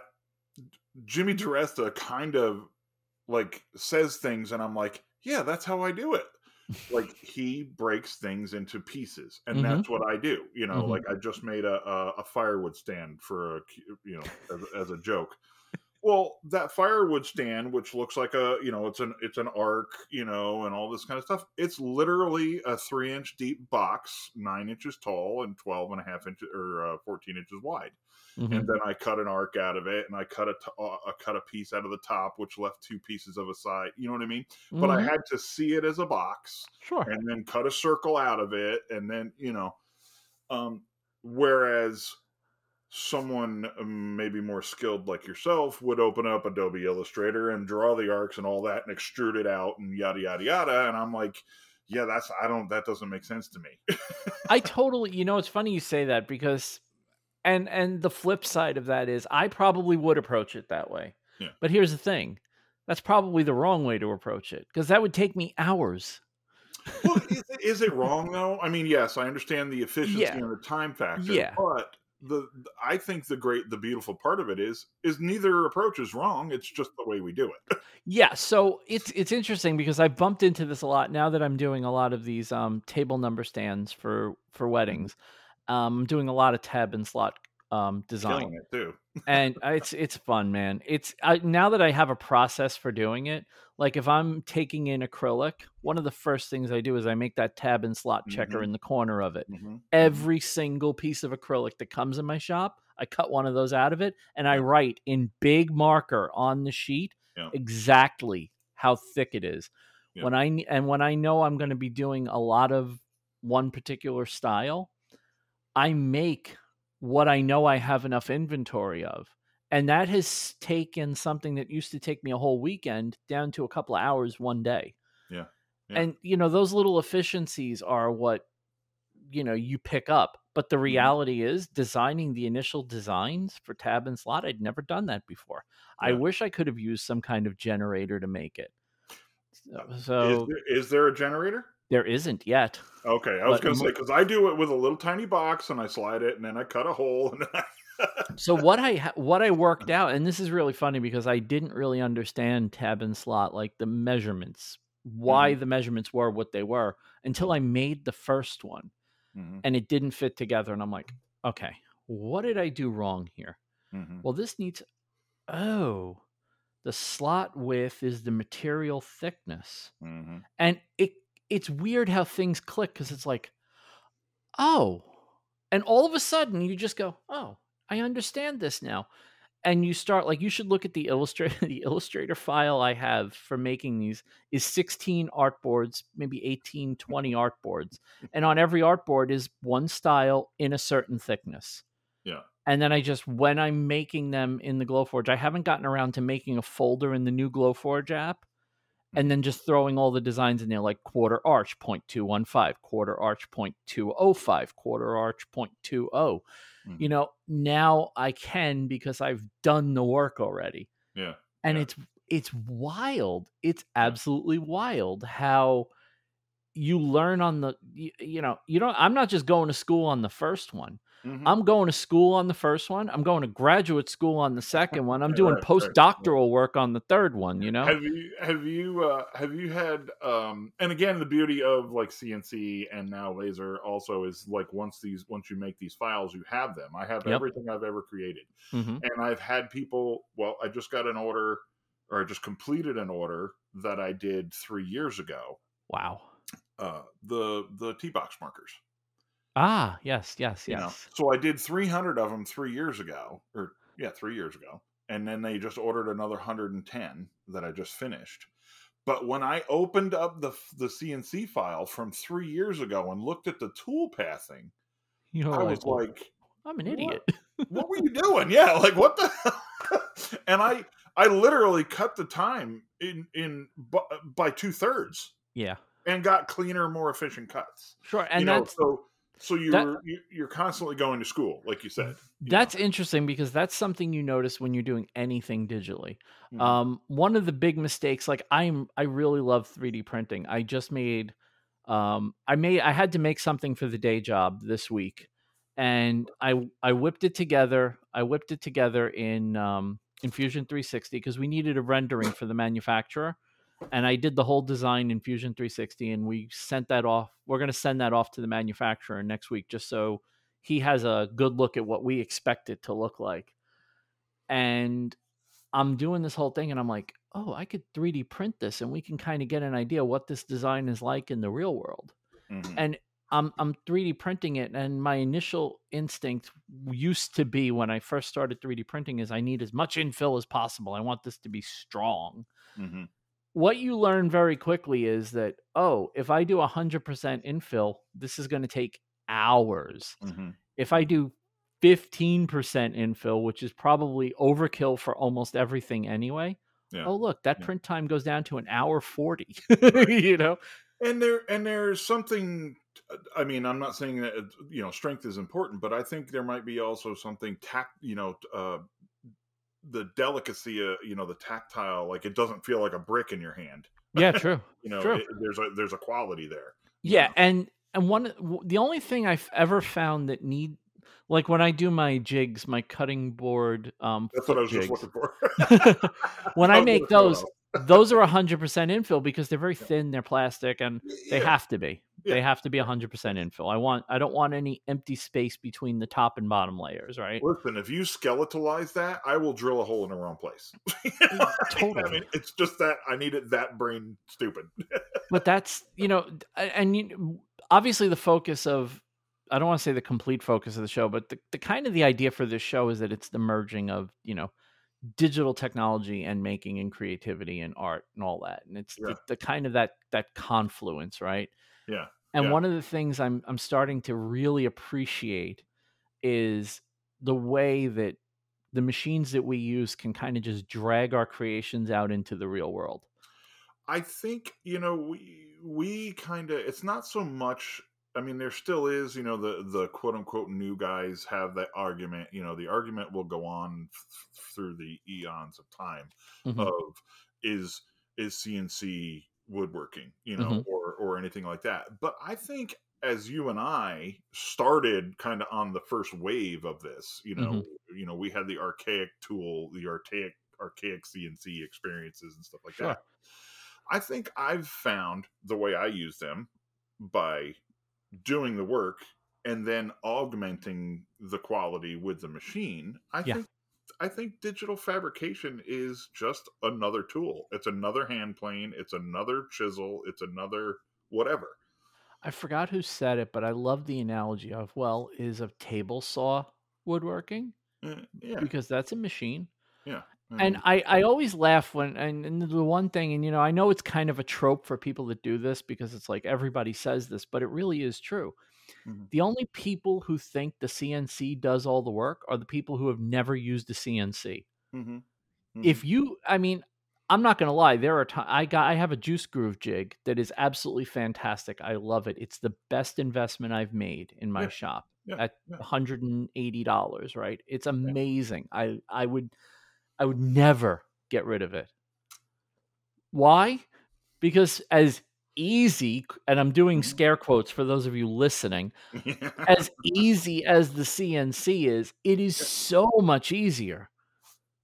Jimmy DiResta kind of like says things, and I'm like, yeah, that's how I do it. Like he breaks things into pieces, and Mhm. that's what I do. You know, Mhm. like I just made a, a a firewood stand for a you know as, as a joke. Well, that firewood stand, which looks like a you know it's an it's an arc, you know, and all this kind of stuff. It's literally a three inch deep box, nine inches tall, and 12 and a half inches or uh, fourteen inches wide Mhm. and then I cut an arc out of it, and I cut a, t- uh, cut a piece out of the top, which left two pieces of a side. You know what I mean? But I Mhm. had to see it as a box, sure. and then cut a circle out of it, and then you know, um, whereas someone um, maybe more skilled like yourself would open up Adobe Illustrator and draw the arcs and all that, and extrude it out, and yada yada yada, and I'm like. Yeah, that's I don't that doesn't make sense to me. I totally, you know, it's funny you say that because, and and the flip side of that is, I probably would approach it that way. Yeah. But here's the thing, that's probably the wrong way to approach it because that would take me hours. well, is, it- is it wrong though? I mean, yes, I understand the efficiency Yeah. and the time factor. Yeah. but the I think the great, the beautiful part of it is is neither approach is wrong. It's just the way we do it. Yeah, so it's it's interesting because I bumped into this a lot now that I'm doing a lot of these um, table number stands for for weddings. Um, I'm doing a lot of tab and slot um, design. It too. and uh, it's it's fun, man. It's I, now that I have a process for doing it. Like if I'm taking in acrylic, one of the first things I do is I make that tab and slot checker Mhm. in the corner of it. Mhm. Every single piece of acrylic that comes in my shop, I cut one of those out of it, and I write in big marker on the sheet Yeah. exactly how thick it is. Yeah. When I and when I know I'm going to be doing a lot of one particular style, I make what I know I have enough inventory of. And that has taken something that used to take me a whole weekend down to a couple of hours one day. Yeah. Yeah. And you know, those little efficiencies are what you know you pick up. But the Mm-hmm. reality is designing the initial designs for tab and slot, I'd never done that before. I wish I could have used some kind of generator to make it. So, is, there, is there a generator? There isn't yet. Okay, I was going to say because I do it with a little tiny box and I slide it and then I cut a hole and I, so what I what I worked out, and this is really funny because I didn't really understand tab and slot, like the measurements, why Mm-hmm. the measurements were what they were, until I made the first one, Mhm, and it didn't fit together, and I'm like, okay, what did I do wrong here? mhm. Well, this needs, oh, the slot width is the material thickness, Mhm. and it it's weird how things click because it's like, oh, and all of a sudden you just go, oh, I understand this now. And you start like you should look at the illustrator the illustrator file I have for making these is 16 artboards, maybe 18, 20 artboards. And on every artboard is one style in a certain thickness. Yeah. And then I just when I'm making them in the Glowforge, I haven't gotten around to making a folder in the new Glowforge app and then just throwing all the designs in there like quarter arch 0.215 quarter arch 0.205 quarter arch 0.20 Mhm. you know now i can because i've done the work already Yeah. and Yeah. it's it's wild it's absolutely wild how you learn on the you, you know you don't i'm not just going to school on the first one Mhm. i'm going to school on the first one i'm going to graduate school on the second one i'm doing right, right, postdoctoral work on the third one you know Have you have you uh, have you had um and again the beauty of like CNC and now laser also is like once these once you make these files you have them. I have Yep. everything I've ever created. Mhm. And I've had people well I just got an order or I just completed an order that I did 3 years ago. wow Uh the the T-box markers. Ah yes yes you know. yes So I did 300 of them 3 years ago or yeah, 3 years ago. And then they just ordered another 110 that I just finished. But when I opened up the the CNC file from 3 years ago and looked at the tool pathing, you know I was well, like, i'm an idiot "What were you doing?" Yeah, like what the hell? And I I literally cut the time in in by, by two thirds yeah and got cleaner, more efficient cuts. sure and you know, that's so so you're that- you- you're constantly going to school, like you said. you that's interesting because that's something you notice when you're doing anything digitally know. Mhm. um one of the big mistakes like i'm i really love 3d printing i just made um i made i had to make something for the day job this week and i i whipped it together i whipped it together in um in fusion 360 because we needed a rendering for the manufacturer and i did the whole design in fusion 360 and we sent that off we're going to send that off to the manufacturer next week just so he has a good look at what we expect it to look like and I'm doing this whole thing and I'm like, oh, I could 3D print this and we can kind of get an idea what this design is like in the real world. Mhm. And I'm I'm 3D printing it and my initial instinct used to be when I first started 3D printing is I need as much infill as possible. I want this to be strong. Mhm. What you learn very quickly is that oh, if I do 100% infill, this is going to take hours Mhm. if I do 15% infill, which is probably overkill for almost everything anyway, Yeah. oh look, that Yeah. print time goes down to an hour 40. you know? and there and there's something i mean i'm not saying that uh, you know strength is important but i think there might be also something tact you know uh the delicacy of you know the tactile like it doesn't feel like a brick in your hand Yeah, true. you know True. it, there's a there's a quality there Yeah, know? and and one the only thing I've ever found that need like when I do my jigs, my cutting board um that's what i was flip just jigs. looking for when I was make gonna throw it those. Those are 100% infill because they're very thin, they're plastic and they Yeah. have to be. They have to be 100% infill. I want I don't want any empty space between the top and bottom layers, right? listen if you skeletalize that i will drill a hole in the wrong place You know what I Totally. mean it's just that i need it that brain stupid but that's you know and you, obviously the focus of i don't want to say the complete focus of the show but the, the kind of the idea for this show is that it's the merging of you know digital technology and making and creativity and art and all that and it's Yeah. the, the kind of that that confluence right Yeah, and yeah. one of the things i'm i'm starting to really appreciate is the way that the machines that we use can kind of just drag our creations out into the real world I think you know we we kind of it's not so much. I mean, there still is you know the the quote unquote new guys have that argument. You know, the argument will go on f- through the eons of time Mhm. of is is CNC woodworking, you know, Mhm. or or anything like that. But I think as you and I started kind of on the first wave of this, you know, you know, we had the archaic tool, the archaic archaic CNC experiences and stuff like Sure. that. I think I've found the way I use them by doing the work and then augmenting the quality with the machine. I Yeah. think I think digital fabrication is just another tool. It's another hand plane, it's another chisel, it's another whatever. I forgot who said it, but I love the analogy of well, is a table saw woodworking Eh, Yeah. because that's a machine. Yeah. And Mm, I, I always laugh when and, and the one thing and you know i know it's kind of a trope for people that do this because it's like everybody says this but it really is true. Mhm. the only people who think the cnc does all the work are the people who have never used a cnc mhm, if mhm. you i mean i'm not gonna lie there are times i got i have a juice groove jig that is absolutely fantastic. I love it. It's the best investment i've made in my Yeah, shop yeah, at yeah. $180 right? It's amazing. I i would i would never get rid of it why because as easy and i'm doing Mhm. scare quotes for those of you listening as easy as the cnc is it is so much easier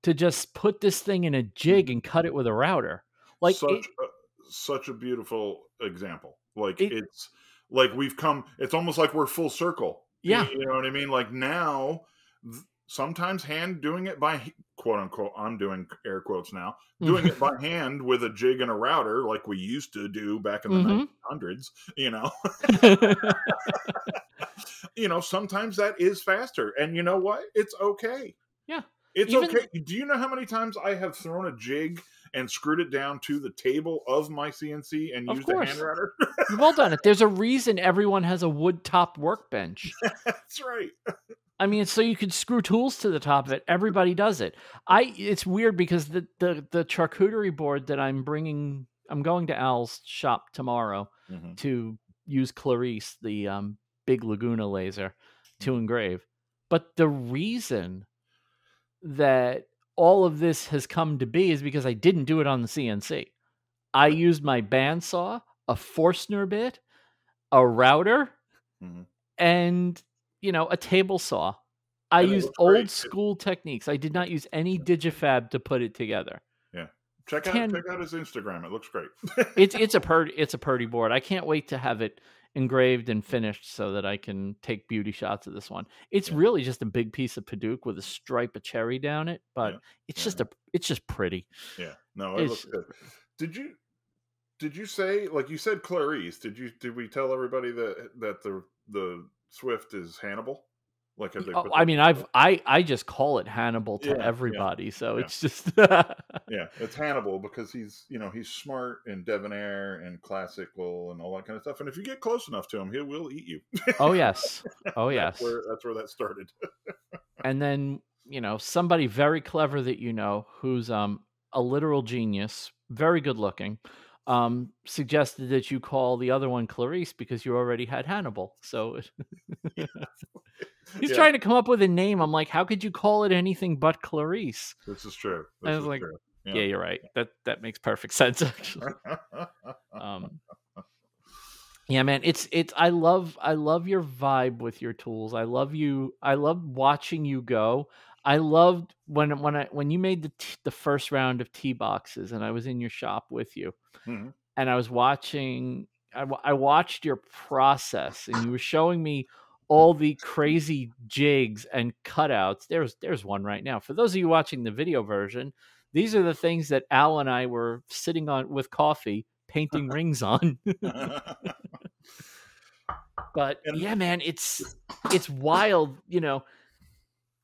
to just put this thing in a jig Mhm. and cut it with a router like such it, a, such a beautiful example. Like It- it's like we've come. It's almost like we're full circle. Yeah. you know what I mean. Like now, th- sometimes hand doing it by quote unquote. I'm doing air quotes now. Doing it by hand with a jig and a router, like we used to do back in the Mhm. 1900s. You know, you know. Sometimes that is faster, and you know what? It's okay. Yeah. It's Even- okay. Do you know how many times I have thrown a jig and screwed it down to the table of my CNC and Of used a course. hand router? You've all done it. There's a reason everyone has a wood top workbench. That's right. I mean, so you could screw tools to the top of it. Everybody does it. I. It's weird because the the the charcuterie board that I'm bringing, I'm going to Al's shop tomorrow Mhm. to use Clarice, the um, big Laguna laser, to engrave. But the reason that all of this has come to be is because I didn't do it on the CNC. I used my bandsaw, a Forstner bit, a router, Mhm. and you know a table saw. I And used looks great, old school techniques. I did not use any digifab to put it together. Yeah. Check out Ten- check out his Instagram. It looks great. It's it's a purdy it's a purdy board. I can't wait to have it engraved and finished so that I can take beauty shots of this one. It's Yeah. really just a big piece of Padauk with a stripe of cherry down it, but Yeah. it's Yeah. just a it's just pretty. yeah. No, it looks good. Did you did you say like you said Clarice? Did you did we tell everybody that that the the Swift is Hannibal? Like have they Oh, I mean, I've I I just call it Hannibal to Yeah, yeah, everybody, so yeah. it's just Yeah, it's Hannibal because he's you know he's smart and debonair and classical and all that kind of stuff. And if you get close enough to him, he will eat you. oh yes, oh That's yes. where that's where that started. and then you know somebody very clever that you know who's um a literal genius very good looking um suggested that you call the other one clarice because you already had hannibal so he's Yeah, trying to come up with a name. I'm like how could you call it anything but clarice? This is true. I was is like, true. yeah, you're right. That that makes perfect sense actually. Um yeah man it's it's i love i love your vibe with your tools. I love you i love watching you go. I loved when when i when you made the t- the first round of tee boxes and i was in your shop with you Mhm. and i was watching I, watched your process and you were showing me all the crazy jigs and cutouts. There's there's one right now. For those of you watching the video version these are the things that al and i were sitting on with coffee painting rings on. But yeah man it's it's wild you know.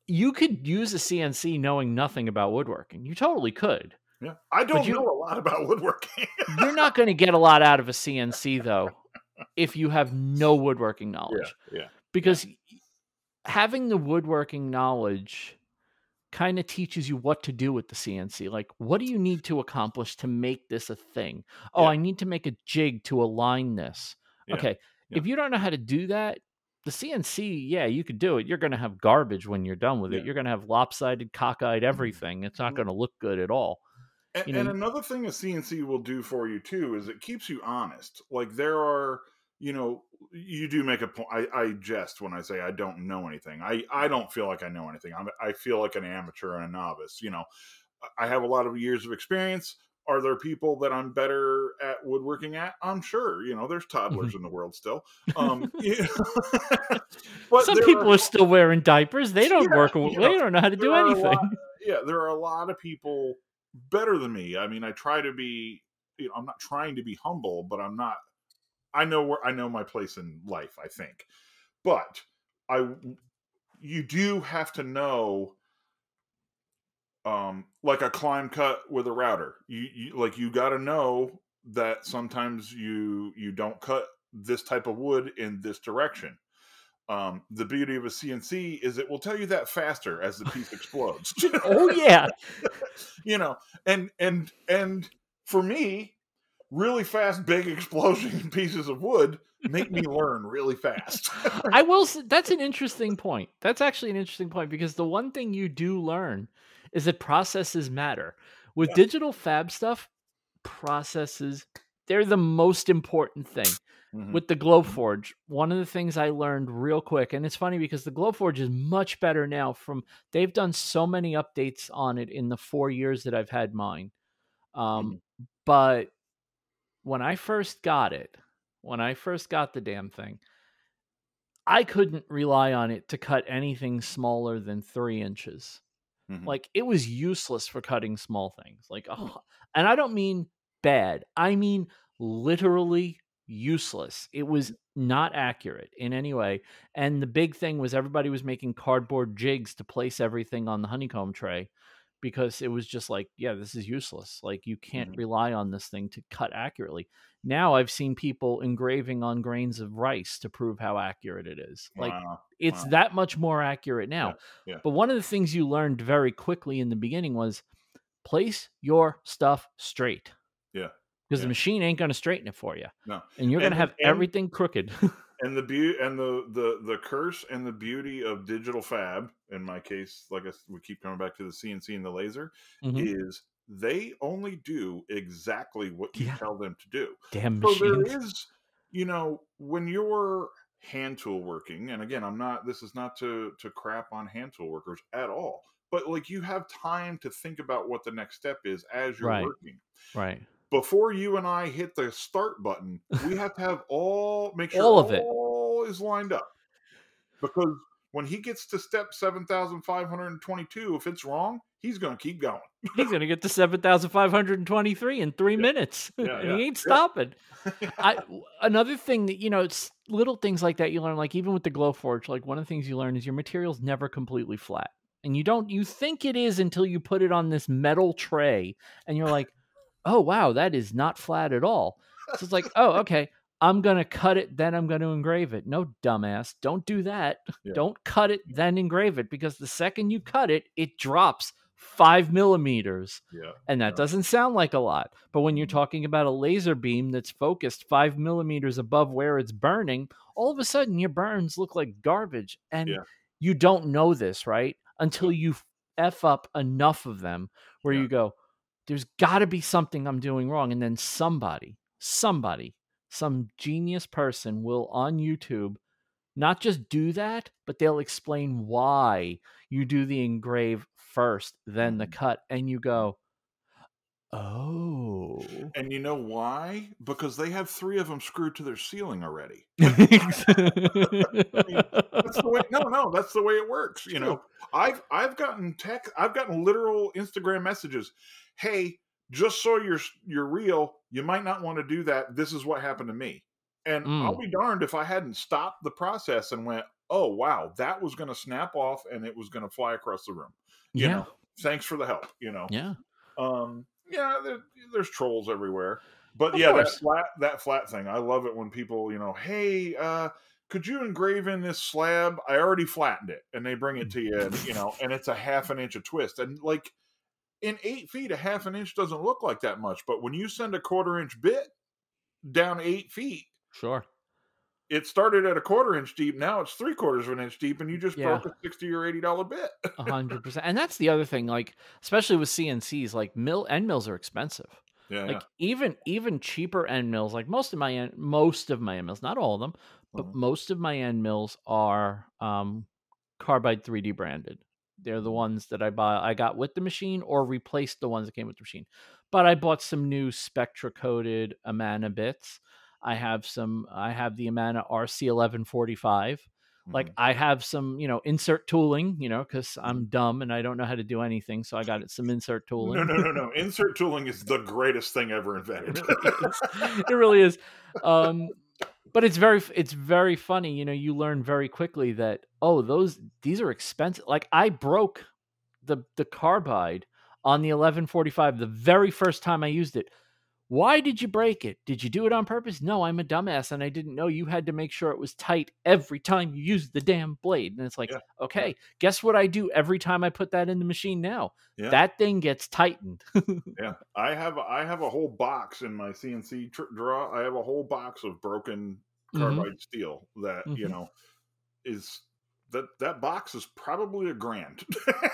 You could use a cnc knowing nothing about woodworking. You totally could yeah, I don't you- know a lot about woodworking. you're not going to get a lot out of a cnc though if you have no woodworking knowledge yeah, yeah. because having the woodworking knowledge kind of teaches you what to do with the CNC. Like, what do you need to accomplish to make this a thing? Oh, Yeah. I need to make a jig to align this. Yeah, Okay. yeah. If you don't know how to do that, the CNC, yeah, you could do it. You're going to have garbage when you're done with it. You're going to have lopsided, cockeyed everything. It's not Mhm. going to look good at all. And, you know, and another thing a CNC will do for you too is it keeps you honest. Like there are, you know, you do make a point. I, I jest when I say I don't know anything. I, I don't feel like I know anything. I'm, I feel like an amateur and a novice. You know, I have a lot of years of experience. Are there people that I'm better at woodworking at? I'm sure. You know, there's toddlers in the world still. Um, know, but Some people are- are still wearing diapers. They don't Yeah, work. you They know, don't know how to do there are a anything. lot- yeah, there are a lot of people better than me. I mean, I try to be, you know, I'm not trying to be humble, but I'm not. I know where I know my place in life. I think, but I, you do have to know um, like a climb cut with a router. You, you like you got to know that sometimes you you don't cut this type of wood in this direction. Um, the beauty of a CNC is it will tell you that faster as the piece explodes. oh yeah, you know, and and and for me, really fast, big explosion pieces of wood make me learn really fast. I will. That's an interesting point. That's actually an interesting point because the one thing you do learn is that processes matter. With yeah. digital fab stuff, processes they're the most important thing. Mm-hmm. With the Glowforge, one of the things I learned real quick, and it's funny because the Glowforge is much better now. From they've done so many updates on it in the four years that I've had mine. Um, mm-hmm. But when I first got it, when I first got the damn thing, I couldn't rely on it to cut anything smaller than three inches. Mm-hmm. Like it was useless for cutting small things. Like, oh, and I don't mean bad. I mean literally useless. It was not accurate in any way. And the big thing was everybody was making cardboard jigs to place everything on the honeycomb tray because it was just like, yeah, this is useless. Like you can't mm-hmm. rely on this thing to cut accurately. Now I've seen people engraving on grains of rice to prove how accurate it is. Like wow. it's wow. that much more accurate now. Yeah. Yeah. But one of the things you learned very quickly in the beginning was place your stuff straight. Yeah. Because yeah. the machine ain't going to straighten it for you. No. And you're going to have and, everything crooked. and the beauty and the the the curse and the beauty of digital fab in my case like I, we keep coming back to the cnc and the laser mm-hmm. is they only do exactly what you yeah. tell them to do damn machine. so machines. there is you know when you're hand tool working and again i'm not this is not to to crap on hand tool workers at all but like you have time to think about what the next step is as you're right. working right before you and I hit the start button, we have to have all make sure all of it all is lined up. Because when he gets to step 7522, if it's wrong, he's going to keep going. he's going to get to 7523 in 3 yeah. minutes. Yeah, and yeah, he ain't stopping. I another thing that you know, it's little things like that you learn like even with the Glowforge, like one of the things you learn is your material's never completely flat. And you don't you think it is until you put it on this metal tray and you're like oh wow, that is not flat at all. So it's like, oh, okay, I'm gonna cut it, then I'm gonna engrave it. No, dumbass, don't do that. Yeah. Don't cut it, then engrave it, because the second you cut it, it drops five millimeters. Yeah. And that yeah. doesn't sound like a lot. But when you're mm-hmm. talking about a laser beam that's focused five millimeters above where it's burning, all of a sudden your burns look like garbage. And yeah. you don't know this, right? Until you F up enough of them where you go, there's got to be something I'm doing wrong. And then somebody, somebody, some genius person will on YouTube not just do that, but they'll explain why you do the engrave first, then the mm. cut, and you go, Oh. And you know why? Because they have three of them screwed to their ceiling already. I mean, that's the way, no, no, that's the way it works. You know, I've I've gotten tech, I've gotten literal Instagram messages hey, just so you're you're real, you might not want to do that. This is what happened to me. And mm. I'll be darned if I hadn't stopped the process and went, "Oh wow, that was going to snap off and it was going to fly across the room." You yeah. know, thanks for the help. You know. Yeah. Um. Yeah. There, there's trolls everywhere, but of yeah, course. that flat that flat thing. I love it when people, you know, hey, uh, could you engrave in this slab? I already flattened it, and they bring it to you, and, you know, and it's a half an inch of twist, and like in eight feet, a half an inch doesn't look like that much. But when you send a quarter inch bit down eight feet, sure, it started at a quarter inch deep. Now it's three quarters of an inch deep, and you just yeah. broke a sixty or eighty dollar bit. Hundred percent. And that's the other thing, like especially with CNCs, like mill end mills are expensive. Yeah, like even even cheaper end mills, like most of my end, most of my end mills, not all of them, but mm-hmm. most of my end mills are um, carbide 3D branded. They're the ones that I buy I got with the machine or replaced the ones that came with the machine. But I bought some new Spektra coated Amana bits. I have some I have the Amana RC1145. Mm-hmm. Like I have some, you know, insert tooling, you know, because I'm mm-hmm. dumb and I don't know how to do anything. So I got some insert tooling. No, no, no, no. insert tooling is the greatest thing ever invented. it, really it really is. Um, but it's very it's very funny you know you learn very quickly that oh those these are expensive like i broke the the carbide on the 1145, the very first time I used it. Why did you break it? Did you do it on purpose? No, I'm a dumbass and I didn't know you had to make sure it was tight every time you used the damn blade. And it's like, Yeah. okay, guess what I do every time I put that in the machine now? Yeah. That thing gets tightened. Yeah, I have I have a whole box in my CNC tr- draw. I have a whole box of broken Mhm. carbide steel that you Mhm. know is that that box is probably a grand.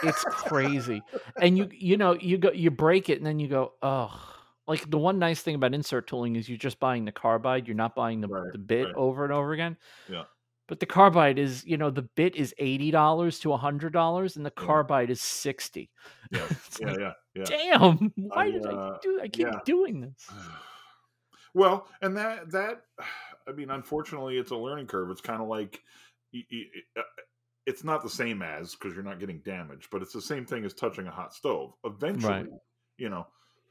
it's crazy. And you you know, you go you break it and then you go, oh like the one nice thing about insert tooling is you're just buying the carbide, you're not buying the, Right, the bit right. over and over again. Yeah. But the carbide is, you know, the bit is eighty dollars to hundred dollars, and the Yeah. carbide is sixty. yeah, yeah, like, yeah, yeah. Damn! Why I, did I uh, do? I keep yeah. doing this. well, and that that I mean, unfortunately, it's a learning curve. It's kind of like uh, it's not the same as because you're not getting damaged, but it's the same thing as touching a hot stove. Eventually, you know,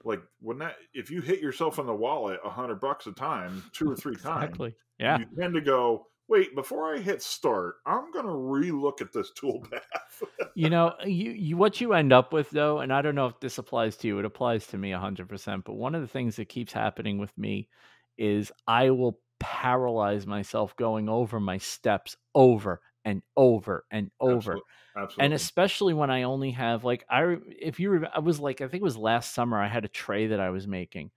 like when that if you hit yourself in the wallet a hundred bucks a time, two or three times, Yeah. you tend to go. Wait, before I hit start, I'm gonna relook at this tool path. you know uh, you, you what you end up with though and i don't know if this applies to you it applies to me 100% but one of the things that keeps happening with me is i will paralyze myself going over my steps over and over and over Absolute- Absolutely. and especially when i only have like i if you i was like i think it was last summer i had a tray that i was making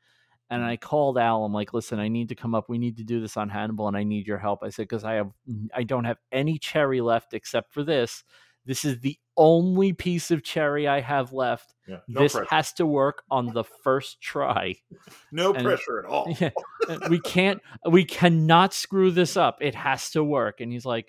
and Mhm. i called al i'm like listen i need to come up we need to do this on hannibal and i need your help i said because i have i don't have any cherry left except for this this is the only piece of cherry i have left yeah, no this pressure. has to work on the first try no and- pressure at all. Yeah, we can't we cannot screw this up it has to work and he's like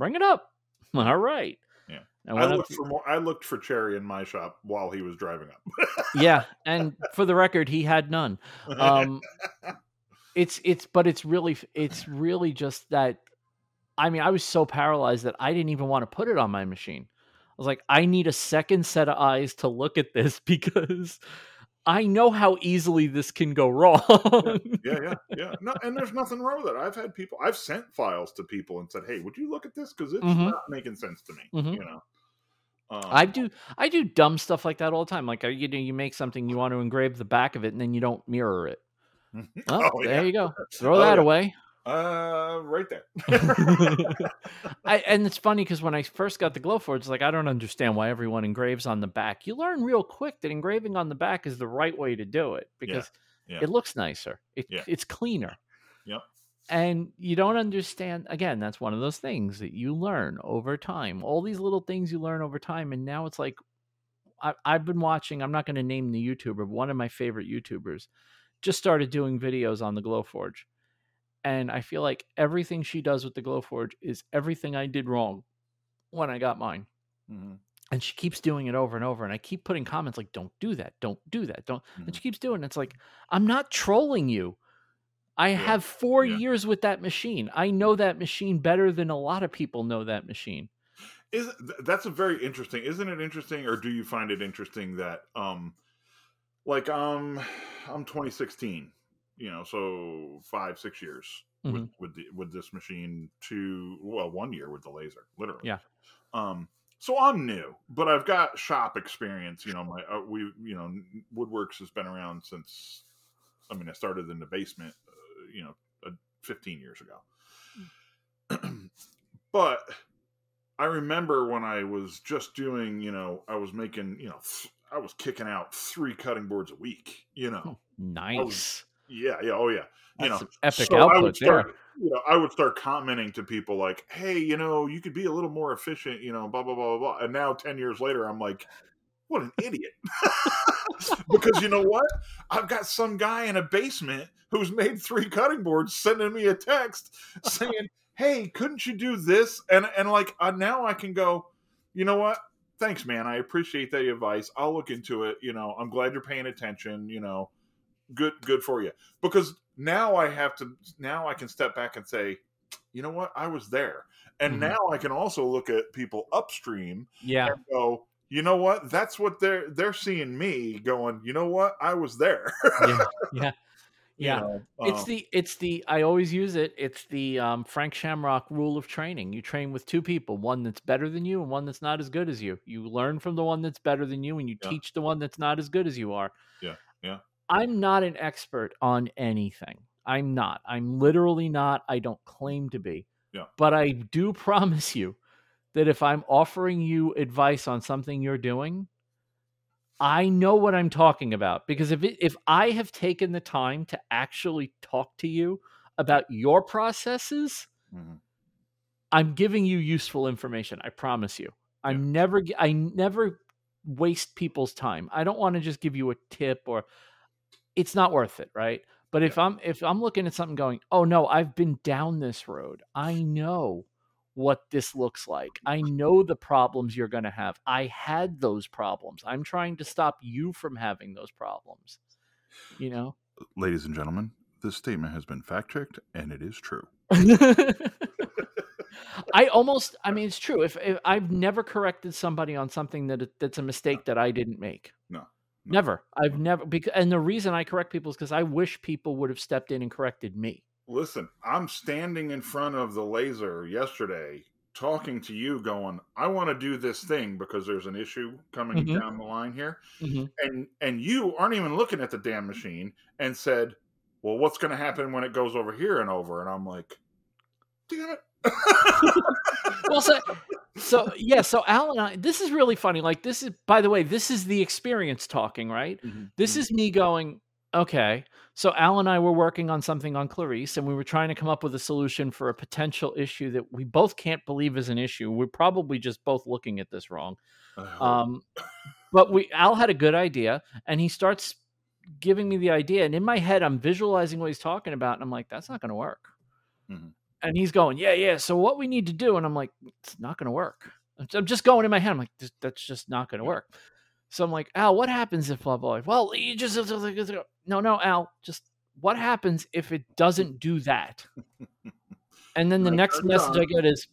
bring it up all right Yeah. I I looked to- for more. I looked for cherry in my shop while he was driving up. yeah and for the record he had none um it's it's but it's really it's really just that i mean i was so paralyzed that i didn't even want to put it on my machine i was like i need a second set of eyes to look at this because i know how easily this can go wrong yeah, yeah, yeah. No, and there's nothing wrong with it. I've had people. I've sent files to people and said, "Hey, would you look at this? Because it's Mhm. not making sense to me." Mhm. You know. Um, i do i do dumb stuff like that all the time like uh, you know you make something you want to engrave the back of it and then you don't mirror it well, Oh, there yeah. you go throw Oh, that yeah. away Uh, right there. I, and it's funny because when I first got the Glowforge, like I don't understand why everyone engraves on the back. You learn real quick that engraving on the back is the right way to do it because yeah. it looks nicer. It, Yeah. It's cleaner. Yep. And you don't understand. Again, that's one of those things that you learn over time. All these little things you learn over time, and now it's like I, I've been watching. I'm not going to name the YouTuber, but one of my favorite YouTubers just started doing videos on the Glowforge and I feel like everything she does with the Glowforge is everything I did wrong when I got mine. Mhm. And she keeps doing it over and over. And I keep putting comments like, don't do that. Don't do that. Don't. Mhm. And she keeps doing it. It's like, I'm not trolling you. I have four yeah. years with that machine. I know that machine better than a lot of people know that machine. Is that's a very interesting. Isn't it interesting, or do you find it interesting that um, like um, I'm 2016. You know, so five six years with Mhm. with the, with this machine. To well, one year with the laser, literally. Yeah. Um. So I'm new, but I've got shop experience. You know, my uh, we you know Woodworks has been around since. I mean, I started in the basement. Uh, you know, uh, 15 years ago. but I remember when I was just doing, you know, I was making, you know, th- I was kicking out three cutting boards a week, you know. Nice. Yeah, yeah, oh yeah. You That's know, epic so I would output there. start, you know, I would start commenting to people like, "Hey, you know, you could be a little more efficient, you know, blah blah blah blah." blah. And now, ten years later, I'm like, "What an idiot!" because you know what? I've got some guy in a basement who's made three cutting boards sending me a text saying, "Hey, couldn't you do this?" And and like uh, now I can go, you know what? Thanks, man. I appreciate that advice. I'll look into it. You know, I'm glad you're paying attention. You know, good good for you because now i have to now i can step back and say you know what i was there and Mhm. now i can also look at people upstream Yeah. and go you know what that's what they're they're seeing me going you know what i was there yeah, yeah, you know, It's um, the it's the I always use it. It's the um, Frank Shamrock rule of training. You train with two people, one that's better than you and one that's not as good as you. You learn from the one that's better than you and you Yeah. teach the one that's not as good as you are. Yeah, yeah. I'm not an expert on anything. I'm not. I'm literally not. I don't claim to be. Yeah. But I do promise you that if I'm offering you advice on something you're doing, I know what I'm talking about because if it, if I have taken the time to actually talk to you about your processes, mhm. I'm giving you useful information. I promise you. I'm never I never waste people's time. I don't want to just give you a tip or it's not worth it, right? But if I'm if I'm looking at something going, "Oh no, I've been down this road. I know what this looks like. Mm. I know the problems you're going to have. I had those problems. I'm trying to stop you from having those problems." You know? Uh, ladies and gentlemen, this statement has been fact checked and it is true. I almost I mean it's true. If, if I've never corrected somebody on something that that's a mistake that I didn't make. No, no. Never. I've never because and the reason I correct people is because I wish people would have stepped in and corrected me. Listen, I'm standing in front of the laser yesterday talking to you going, I want to do this thing because there's an issue coming Mhm. down the line here. Mhm. And and you aren't even looking at the damn machine and said, Well, what's gonna happen when it goes over here and over? And I'm like, damn it. Well, so so yeah, so Al and I this is really funny. Like this is by the way, this is the experience talking, right? Mhm, This mhm. is me going, okay. So Al and I were working on something on Clarice, and we were trying to come up with a solution for a potential issue that we both can't believe is an issue. We're probably just both looking at this wrong. Um, but we Al had a good idea, and he starts giving me the idea, and in my head, I'm visualizing what he's talking about, and I'm like, that's not going to work. Mhm. And he's going, yeah, yeah. So what we need to do, and I'm like, it's not going to work. I'm- just going in my head. I'm like, that's just not going to work. So I'm like, Al, what happens if blah blah? Well, you just no, no, Al, just what happens if it doesn't do that? And then the next message I get is,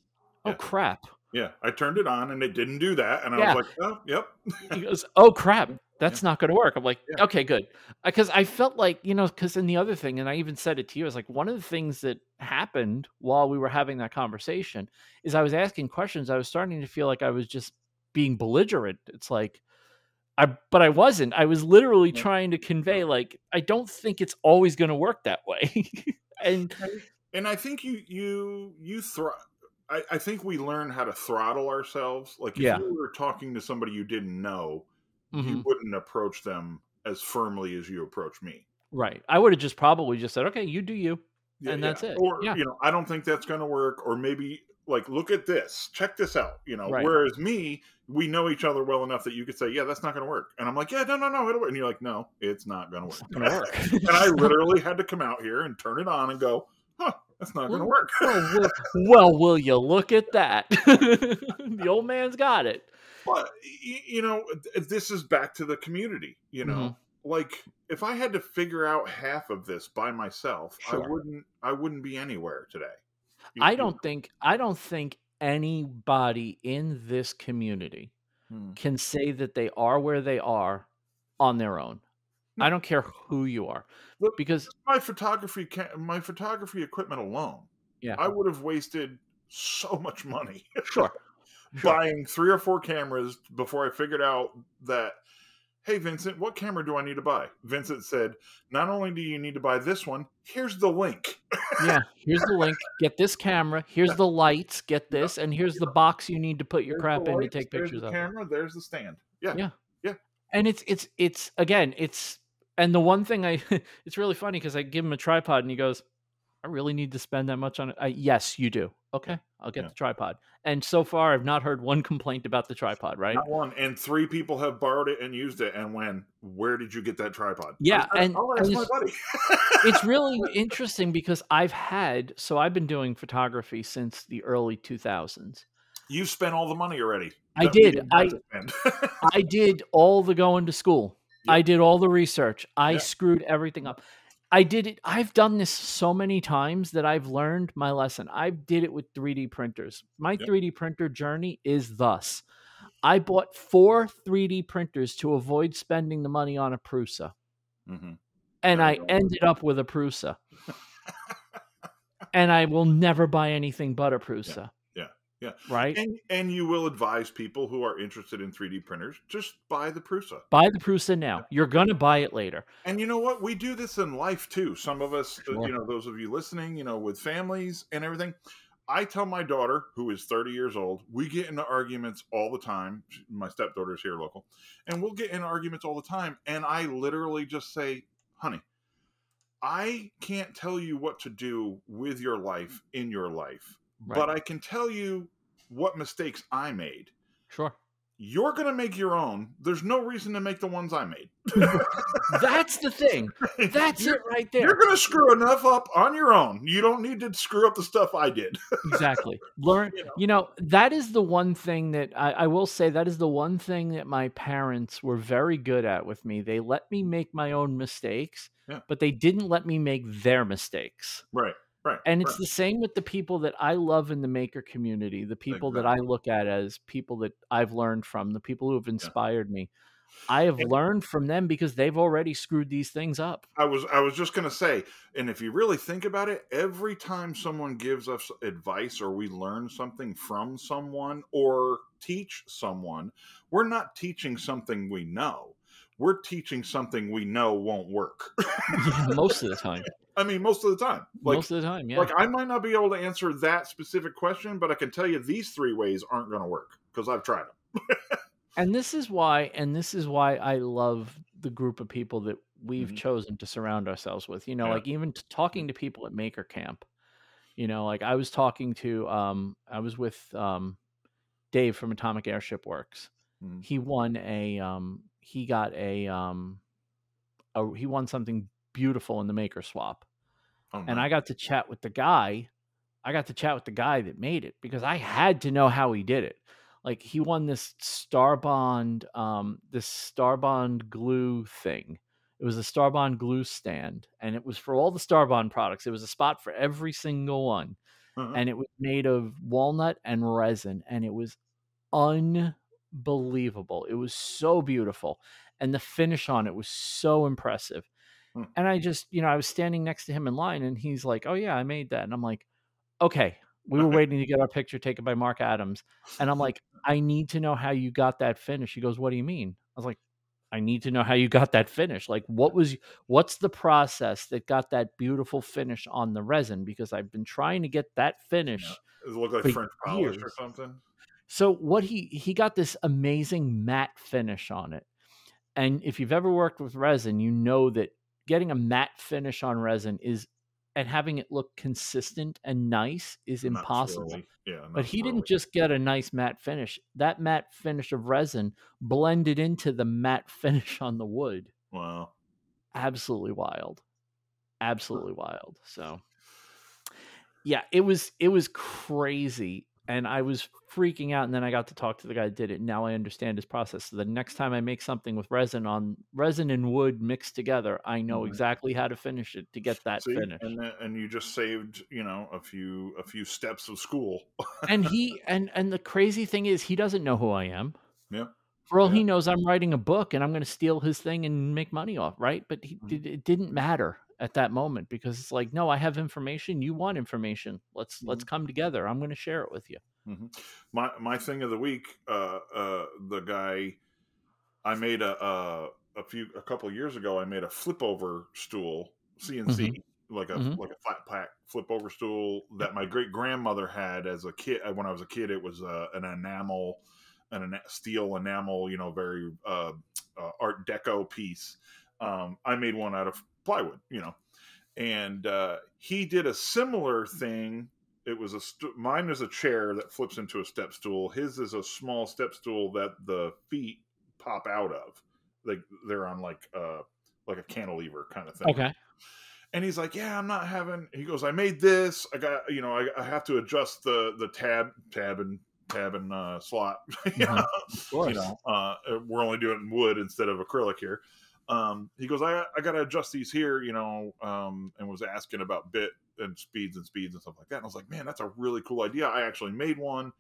oh Yeah. crap. yeah, I turned it on and it didn't do that. And I Yeah. was like, Oh, yep. he goes, "Oh crap, that's not going to work." I'm like, Yeah. "Okay, good," uh, because I felt like you know, because in the other thing, and I even said it to you, I was like, one of the things that happened while we were having that conversation is I was asking questions. I was starting to feel like I was just being belligerent. It's like. I, but I wasn't. I was literally Yeah. trying to convey, like, I don't think it's always going to work that way. and and I think you you you thro- I, I think we learn how to throttle ourselves. Like if Yeah. you were talking to somebody you didn't know, you Mhm. wouldn't approach them as firmly as you approach me. right, I would have just probably just said, "Okay, you do you." Yeah, And yeah. that's it. Or Yeah. you know, I don't think that's going to work. Or maybe like, look at this, check this out. You know, Right. whereas me, we know each other well enough that you could say, yeah, that's not going to work, and I'm like, yeah, no, no, no, it'll work. And you're like, no, it's not going to work. to work. and I literally had to come out here and turn it on and go, huh, that's not going to work. well, will you look at that? the old man's got it. But you know, this is back to the community. You know, Mm-hmm. like if I had to figure out half of this by myself, Sure. I wouldn't. I wouldn't be anywhere today. You- I you- don't think I don't think anybody in this community Hmm. can say that they are where they are on their own. I don't care who you are Look, because my photography, my photography equipment alone, yeah, I would have wasted so much money sure. Sure. buying three or four cameras before I figured out that. Hey Vincent, what camera do I need to buy? Vincent said, "Not only do you need to buy this one, here's the link." yeah, here's the link. Get this camera. Here's the lights. Get this, and here's the box you need to put your There's crap the in to take pictures the of. camera. There's the stand. Yeah, Yeah. yeah. and it's it's it's again it's and the one thing i it's really funny because i give him a tripod and he goes i really need to spend that much on it I, yes you do okay i'll get Yeah. the tripod and so far i've not heard one complaint about the tripod right Not one. And three people have borrowed it and used it. And when, where did you get that tripod? Yeah, I- and- my it's- buddy. it's really interesting because i've had so i've been doing photography since the early 2000s You've spent all the money already. I did. I- i did all the going to school Yeah. i did all the research i Yeah. screwed everything up i did it i've done this so many times that i've learned my lesson i did it with 3d printers my Yep. 3d printer journey is thus i bought four 3d printers to avoid spending the money on a prusa Mhm. and I ended up with a Prusa. and I will never buy anything but a Prusa. yeah, yeah. Right? And and you will advise people who are interested in 3D printers just buy the Prusa. buy the Prusa now. You're going to buy it later. And you know what? We do this in life too. Some of us, uh, Sure. you know, those of you listening, you know, with families and everything. I tell my daughter, who is 30 years old, we get into arguments all the time. My stepdaughter is here local, and we'll get into arguments all the time. And I literally just say, honey, I can't tell you what to do with your life in your life, but I can tell you what mistakes I made. Sure. You're going to make your own. There's no reason to make the ones I made. That's the thing. That's You're- it right there. You're going to screw enough up on your own. You don't need to screw up the stuff I did. exactly. Learn. You know. You know, that is the one thing that I, I will say that is the one thing that my parents were very good at with me. They let me make my own mistakes, Yeah. but they didn't let me make their mistakes. Right. Right. And it's right. the same with the people that I love in the maker community, the people that I look at as people that I've learned from, the people who have inspired me. I have And- learned from them because they've already screwed these things up. I was I was just gonna say, and if you really think about it, every time someone gives us advice or we learn something from someone or teach someone, we're not teaching something we know. We're teaching something we know won't work. Yeah, most of the time. I mean, most of the time. Like, most of the time, yeah. like I might not be able to answer that specific question, but I can tell you these three ways aren't going to work because I've tried them. and this is why and this is why i love the group of people that we've Mhm. chosen to surround ourselves with you know Yeah. like even t- talking to people at maker camp you know like i was talking to um i was with um dave from atomic airship works Mhm. he won a um he got a um a, he won something beautiful in the maker swap Oh, and. I got to chat with the guy. I got to chat with the guy that made it because I had to know how he did it. Like he won this Starbond, um, this Starbond glue thing. It was a Starbond glue stand, and it was for all the Starbond products. It was a spot for every single one, Uh-huh. and it was made of walnut and resin, and it was unbelievable. It was so beautiful, and the finish on it was so impressive. Hmm. And I just, you know, I was standing next to him in line, and he's like, "Oh yeah, I made that," and I'm like, "Okay." We were waiting to get our picture taken by Mark Adams, and I'm like, "I need to know how you got that finish." He goes, "What do you mean?" I was like, "I need to know how you got that finish. Like, what was, what's the process that got that beautiful finish on the resin? Because I've been trying to get that finish." Does it look like French polish or something? So what he he got this amazing matte finish on it. And if you've ever worked with resin, you know that getting a matte finish on resin is and having it look consistent and nice is Not impossible. swirly. Yeah, But he didn't just get a nice matte finish. That matte finish of resin blended into the matte finish on the wood. Wow. Absolutely wild. Absolutely wild. So yeah, it was it was crazy and I was freaking out and then I got to talk to the guy that did it. Now I understand his process. So the next time I make something with resin on resin and wood mixed together, I know Mhm. exactly how to finish it to get that See, finish. and and you just saved you know a few a few steps of school. and he and and the crazy thing is he doesn't know who I am. Yeah. For all Yeah. he knows, I'm writing a book and I'm going to steal his thing and make money off, right? But he, Mhm. it didn't matter at that moment because it's like, no, I have information. You want information. Let's let's Mm-hmm. come together. I'm going to share it with you. Mhm. My my thing of the week, uh, uh, the guy, I made a, a a few a couple of years ago. I made a flip over stool CNC, like a Mhm. like a flat pack flip over stool that my great grandmother had as a kid. When I was a kid, it was uh, an enamel, an steel enamel, you know, very uh, uh, Art Deco piece. Um, I made one out of plywood, you know, and uh, he did a similar thing. It was a st- mine is a chair that flips into a step stool. His is a small step stool that the feet pop out of. Like they're on like uh like a cantilever kind of thing. Okay. and he's like yeah i'm not having he goes i made this. I got you know i, I have to adjust the the tab tab and tab and uh slot you Mhm. know, Of course. you know uh we're only doing wood instead of acrylic here um he goes i i gotta adjust these here you know um and was asking about bit and speeds and speeds and stuff like that and i was like man that's a really cool idea i actually made one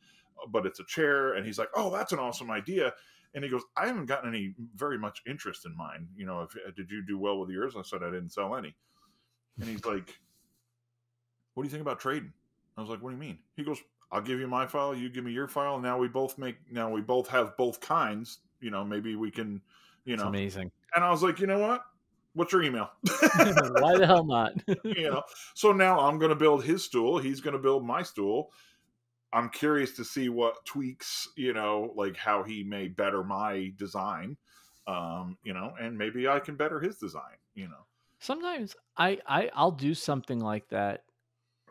but it's a chair and he's like oh that's an awesome idea And he goes, I haven't gotten any very much interest in mine. You know, if uh, did you do well with yours? I said I didn't sell any. And he's like, What do you think about trading? I was like, What do you mean? He goes, I'll give you my file, you give me your file. Now we both make now we both have both kinds. You know, maybe we can, you It's know. amazing. And I was like, you know what? What's your email? Why the hell not? you know. So now I'm going to build his stool. He's going to build my stool. I'm curious to see what tweaks, you know, like how he may better my design, um, you know, and maybe I can better his design, you know. Sometimes I, I I'll do something like that.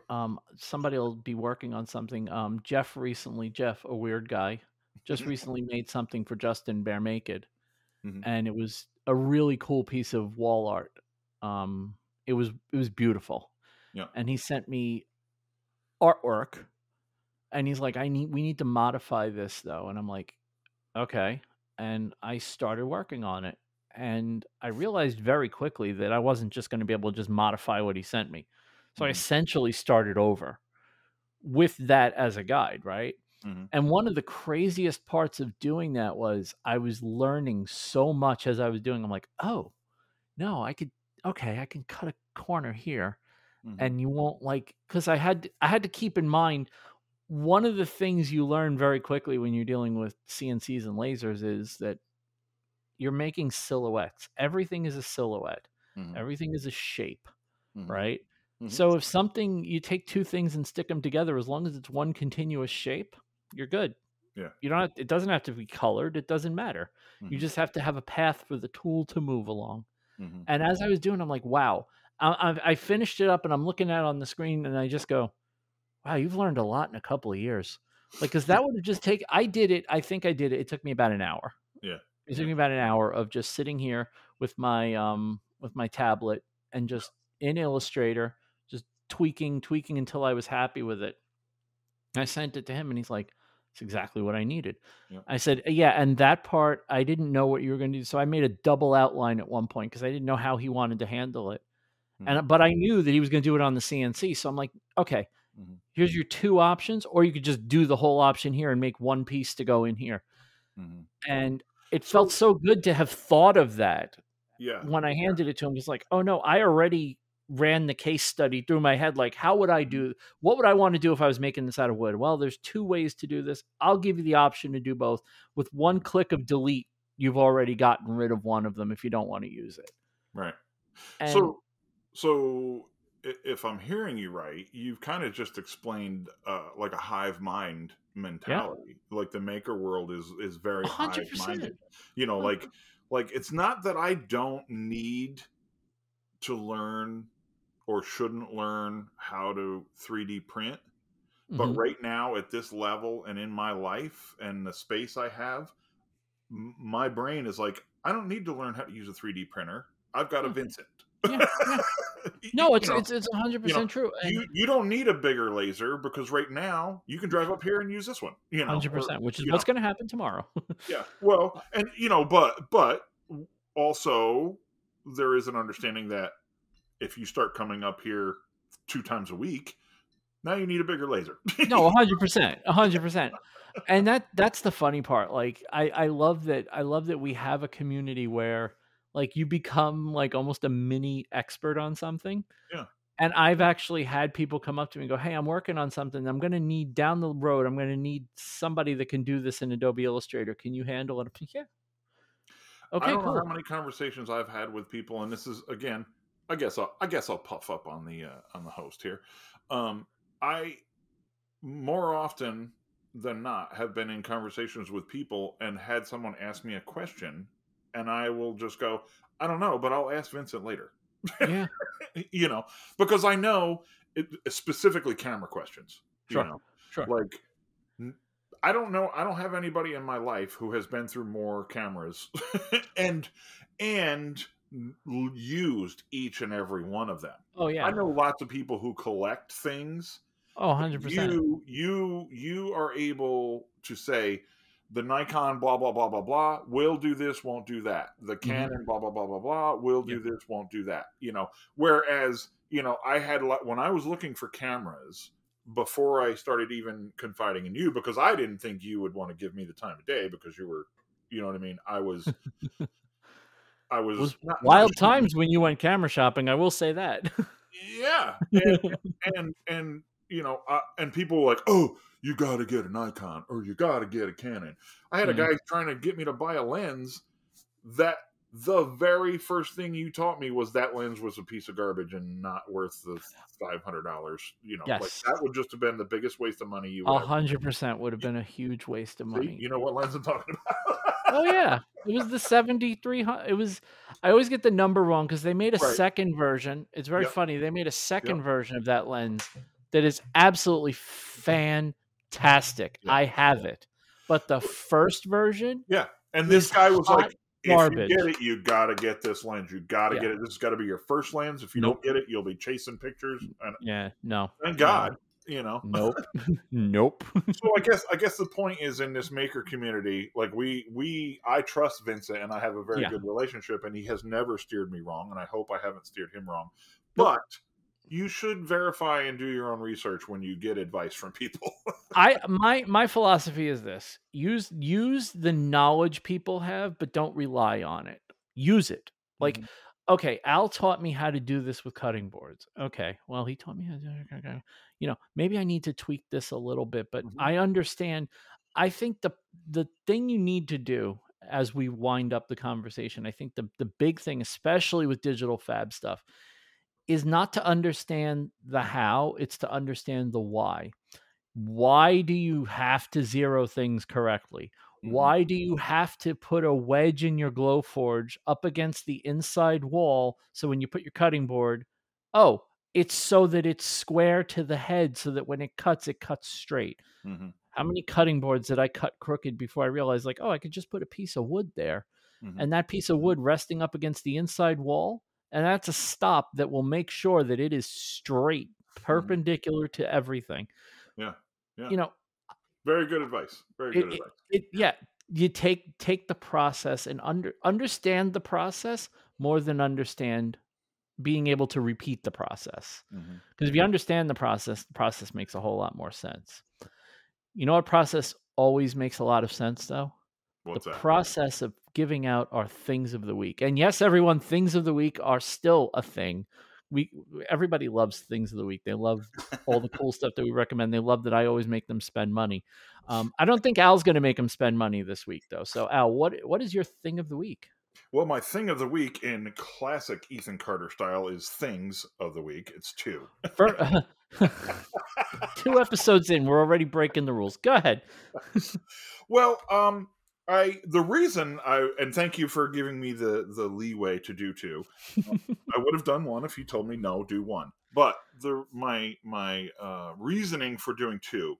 Um, somebody will be working on something. Um, Jeff recently, Jeff, a weird guy, just recently made something for Justin Bare Naked, Mhm. and it was a really cool piece of wall art. Um, it was it was beautiful. Yeah. And he sent me artwork, and he's like, "I need we need to modify this though," and I'm like, "Okay." And I started working on it, and I realized very quickly that I wasn't just going to be able to just modify what he sent me. So I Mhm. essentially started over with that as a guide, right? Mhm. And one of the craziest parts of doing that was I was learning so much as I was doing. I'm like, oh, no, I could, okay, I can cut a corner here. Mhm. And you won't like, because I had, I had to keep in mind one of the things you learn very quickly when you're dealing with CNCs and lasers is that you're making silhouettes. Everything is a silhouette, Mhm. everything is a shape, Mhm. right? Mhm. So if something you take two things and stick them together, as long as it's one continuous shape, you're good. Yeah. You don't. Have, it doesn't have to be colored. It doesn't matter. You Mhm. just have to have a path for the tool to move along. Mhm. And as I was doing, I'm like, wow. I, I, I finished it up, and I'm looking at it on the screen, and I just go, wow, you've learned a lot in a couple of years. Like, because that would have just taken. I did it. I think I did it. It took me about an hour. Yeah. It took me about an hour of just sitting here with my um with my tablet and just in Illustrator, just tweaking, tweaking until I was happy with it. And I sent it to him and he's like, It's exactly what I needed. Yep. I said, Yeah, and that part I didn't know what you were gonna do. So I made a double outline at one point because I didn't know how he wanted to handle it. And but I knew that he was gonna do it on the CNC. So I'm like, okay, Mhm. here's your two options, or you could just do the whole option here and make one piece to go in here Mhm. and it felt so good to have thought of that Yeah. when I handed it to him. he's like, oh no, I already ran the case study through my head. Like, how would I mm-hmm. do? What would I want to do if I was making this out of wood? Well, there's two ways to do this. I'll give you the option to do both. With one mm-hmm. click of delete, you've already gotten rid of one of them if you don't want to use it. Right. And so so if i'm hearing you right you've kind of just explained uh, like a hive mind mentality like the maker world is is very a hundred hive percent. minded you know mm-hmm. like like it's not that i don't need to learn or shouldn't learn how to 3d print but Mhm. right now at this level and in my life and the space i have m- my brain is like i don't need to learn how to use a 3d printer i've got a Yeah. vincent Yeah, yeah. No, it's You know, it's it's hundred you know, percent true. you you don't need a bigger laser because right now you can drive up here and use this one. You know, 100 percent, which is what's going to happen tomorrow. yeah. Well, and you know, but but also there is an understanding that if you start coming up here two times a week, now you need a bigger laser. no, hundred percent, hundred percent. And that that's the funny part. Like I I love that I love that we have a community where like you become like almost a mini expert on something. Yeah. And I've actually had people come up to me and go, "Hey, I'm working on something. I'm going to need down the road. I'm going to need somebody that can do this in Adobe Illustrator. Can you handle it?" Yeah. Okay, I don't know cool. how many conversations I've had with people, and this is again, I guess I'll, I guess I'll puff up on the uh, on the host here. Um, I more often than not have been in conversations with people and had someone ask me a question, and I will just go, I don't know, but I'll ask Vincent later. yeah. you know, because I know it, specifically camera questions. Sure, You know, sure. like I don't know. I don't have anybody in my life who has been through more cameras and and used each and every one of them. Oh yeah. I know lots of people who collect things. Oh, 100%. You you you are able to say the Nikon blah blah blah blah blah will do this, won't do that. The mm-hmm. Canon blah blah blah blah blah will do this, won't do that. You know, whereas you know I had a lot when I was looking for cameras before I started even confiding in you because I didn't think you would want to give me the time of day because you were You know what I mean? I was, I was, was wild times when you went camera shopping. I will say that. Yeah, and and, and you know, uh, and people were like, oh, you got to get a Nikon or you got to get a Canon. I had a Mhm. guy trying to get me to buy a lens that the very first thing you taught me was that lens was a piece of garbage and not worth the five hundred dollars. You know, like that would just have been the biggest waste of money you A hundred percent would have been a huge waste of see. money. You know what lens I'm talking about? oh yeah, it was the seventy three hundred. It was. I always get the number wrong because they made a Right. second version. It's very Yep. funny. They made a second version of that lens that is absolutely fantastic. Yeah. I have it, but the first version, Yeah, And this guy was hot like, if you get it, you got to get this lens. You got to Yeah. get it. This has got to be your first lens. If you Nope. don't get it, you'll be chasing pictures. And yeah, no, thank God, you know. nope, nope. so I guess I guess the point is in this maker community, like we we I trust Vincent and I have a very Yeah. good relationship, and he has never steered me wrong, and I hope I haven't steered him wrong. Nope. But you should verify and do your own research when you get advice from people. I my my philosophy is this: use use the knowledge people have, but don't rely on it. Use it. Like, Mhm. okay, Al taught me how to do this with cutting boards. Okay, well, he taught me how to okay, You know, maybe I need to tweak this a little bit, but Mhm. I understand. I think the the thing you need to do as we wind up the conversation, I think the the big thing, especially with digital fab stuff, is not to understand the how; it's to understand the why why do you have to zero things correctly? Mhm. Why do you have to put a wedge in your Glowforge up against the inside wall so when you put your cutting board, oh, it's so that it's square to the head so that when it cuts, it cuts straight. Mhm. How many cutting boards did I cut crooked before I realized, like, oh, I could just put a piece of wood there Mhm. and that piece of wood resting up against the inside wall? And that's a stop that will make sure that it is straight, mm-hmm. perpendicular to everything. Yeah. Yeah. You know, uh, Very good advice. Very good it, advice. it yeah you take take the process and under understand the process more than understand being able to repeat the process mm-hmm. because if you understand the process the process makes a whole lot more sense you know what process always makes a lot of sense though What's the that? process of giving out our things of the week. And yes everyone things of the week are still a thing. We everybody loves things of the week. They love all the cool stuff that we recommend. They love that i always make them spend money. Um, i don't think al's going to make them spend money this week though. So al what what is your thing of the week? Well, my thing of the week in classic Ethan Carter style is things of the week. It's two. For, two episodes in we're already breaking the rules. Go ahead. Well, um, I the reason I and thank you for giving me the the leeway to do two. I would have done one if you told me no, do one. But the my my uh, reasoning for doing two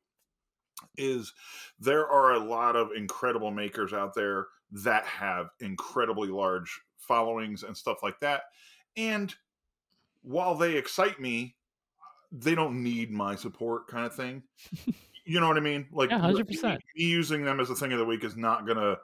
is there are a lot of incredible makers out there that have incredibly large followings and stuff like that, and while they excite me, they don't need my support, kind of thing. You know what I mean? Like, Yeah, 100%. me using them as a thing of the week is not going to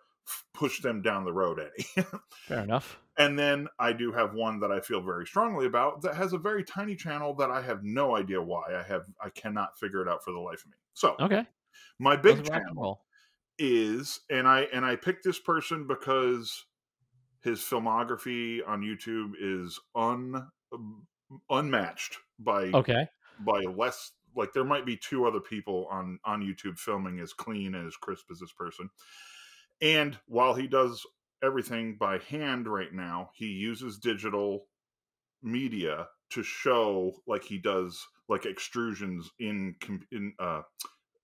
push them down the road any. fair enough and then I do have one that I feel very strongly about that has a very tiny channel that I have no idea why. I have I cannot figure it out for the life of me. So okay my big Let's rock and channel is and I and I picked this person because his filmography on YouTube is un um, unmatched by okay by less like there might be two other people on on YouTube filming as clean and as crisp as this person. And while he does everything by hand right now, he uses digital media to show like he does like extrusions in in uh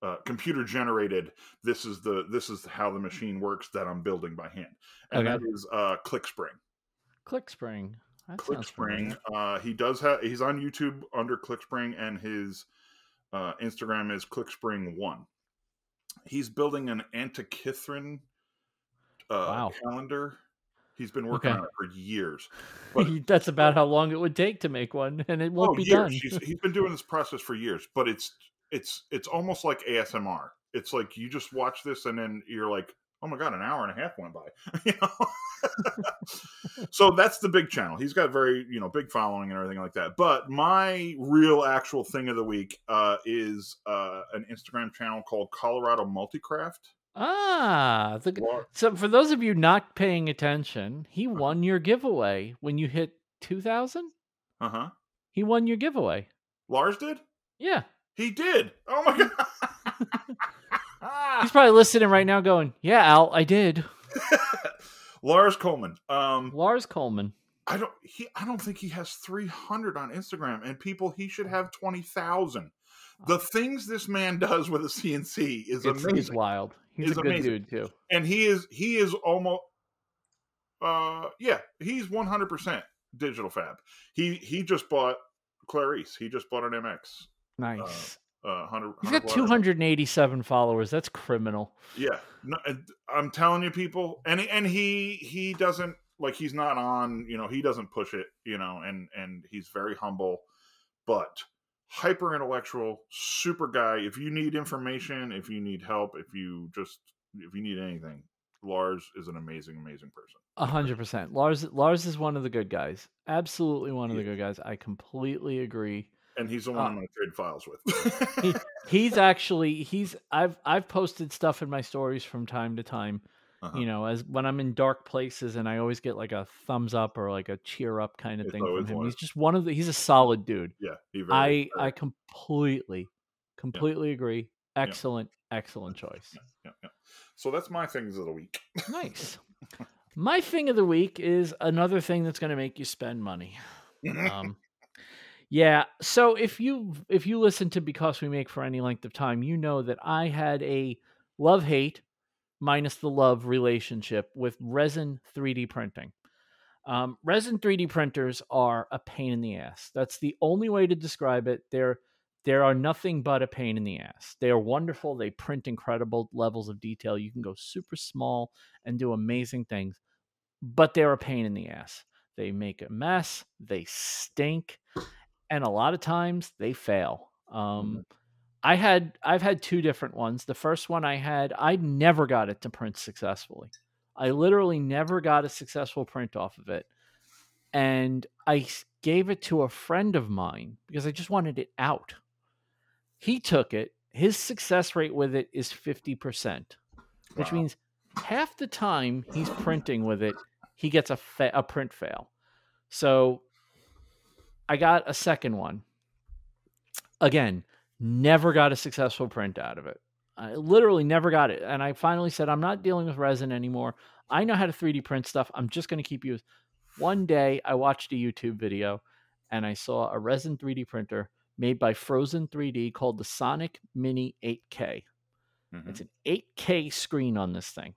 uh, computer generated. This is the this is how the machine works that I'm building by hand, and Okay. that is uh, ClickSpring. clickspring that ClickSpring. Uh, he does have. He's on YouTube under ClickSpring, and his uh, Instagram is ClickSpring One. He's building an Antikythera uh, Wow. calendar. He's been working Okay. on it for years. But that's about how long it would take to make one and it won't oh, be years. done He's, he's been doing this process for years, but it's it's it's almost like ASMR. It's like you just watch this and then you're like, oh my god, an hour and a half went by. you know. so that's the big channel. He's got very you know big following and everything like that. But my real actual thing of the week uh, is uh, an Instagram channel called Colorado Multicraft. Ah, the, so for those of you not paying attention, he won your giveaway when you hit 2000. uh-huh. He won your giveaway. Lars did? Yeah. He did. Oh my god. He's probably listening right now going, "Yeah, Al, I did." Lars Coleman. Um Lars Coleman. I don't he I don't think he has 300 on Instagram and people he should have 20,000. The things this man does with a CNC is It's, amazing. he's wild. He's It's a good amazing. dude too. and he is he is almost uh yeah, he's 100% digital fab. He he just bought Clarice. He just bought an MX. Nice. Uh 100 He's got 100 287 followers. That's criminal. Yeah, no, I'm telling you, people, and and he he doesn't like he's not on. You know, he doesn't push it. You know, and and he's very humble, but hyper intellectual, super guy. If you need information, if you need help, if you just if you need anything, Lars is an amazing, amazing person. A hundred percent. Lars Lars is one of the good guys. Absolutely one of the good guys. I completely agree. And he's the one Uh, I'm going to trade files with. He, he's actually he's I've I've posted stuff in my stories from time to time. Uh-huh. You know, as when I'm in dark places and I always get like a thumbs up or like a cheer up kind of It's thing from him. one. He's just one of the he's a solid dude. yeah, he very, I very- I completely completely agree. Excellent, excellent choice. yeah, yeah, yeah. So that's my things of the week. Nice. My thing of the week is another thing that's going to make you spend money. Um, yeah. So if you if you listen to because we make for any length of time, you know that I had a love hate minus the love relationship with resin 3D printing. Um, resin 3D printers are a pain in the ass. That's the only way to describe it. They're there are nothing but a pain in the ass. They are wonderful. They print incredible levels of detail. You can go super small and do amazing things, but they're a pain in the ass. They make a mess. They stink, and a lot of times they fail. Um, I had I've had two different ones. The first one I had, I never got it to print successfully. I literally never got a successful print off of it. And I gave it to a friend of mine because I just wanted it out. He took it. His success rate with it is 50%, which Wow. means half the time he's printing with it, he gets a, fa- a print fail. So I got a second one. Again, never got a successful print out of it. I literally never got it. And I finally said, I'm not dealing with resin anymore. I know how to 3D print stuff. I'm just going to keep using. One day I watched a YouTube video and I saw a resin 3D printer made by Phrozen 3D called the Sonic Mini 8K. Mhm. It's an 8K screen on this thing.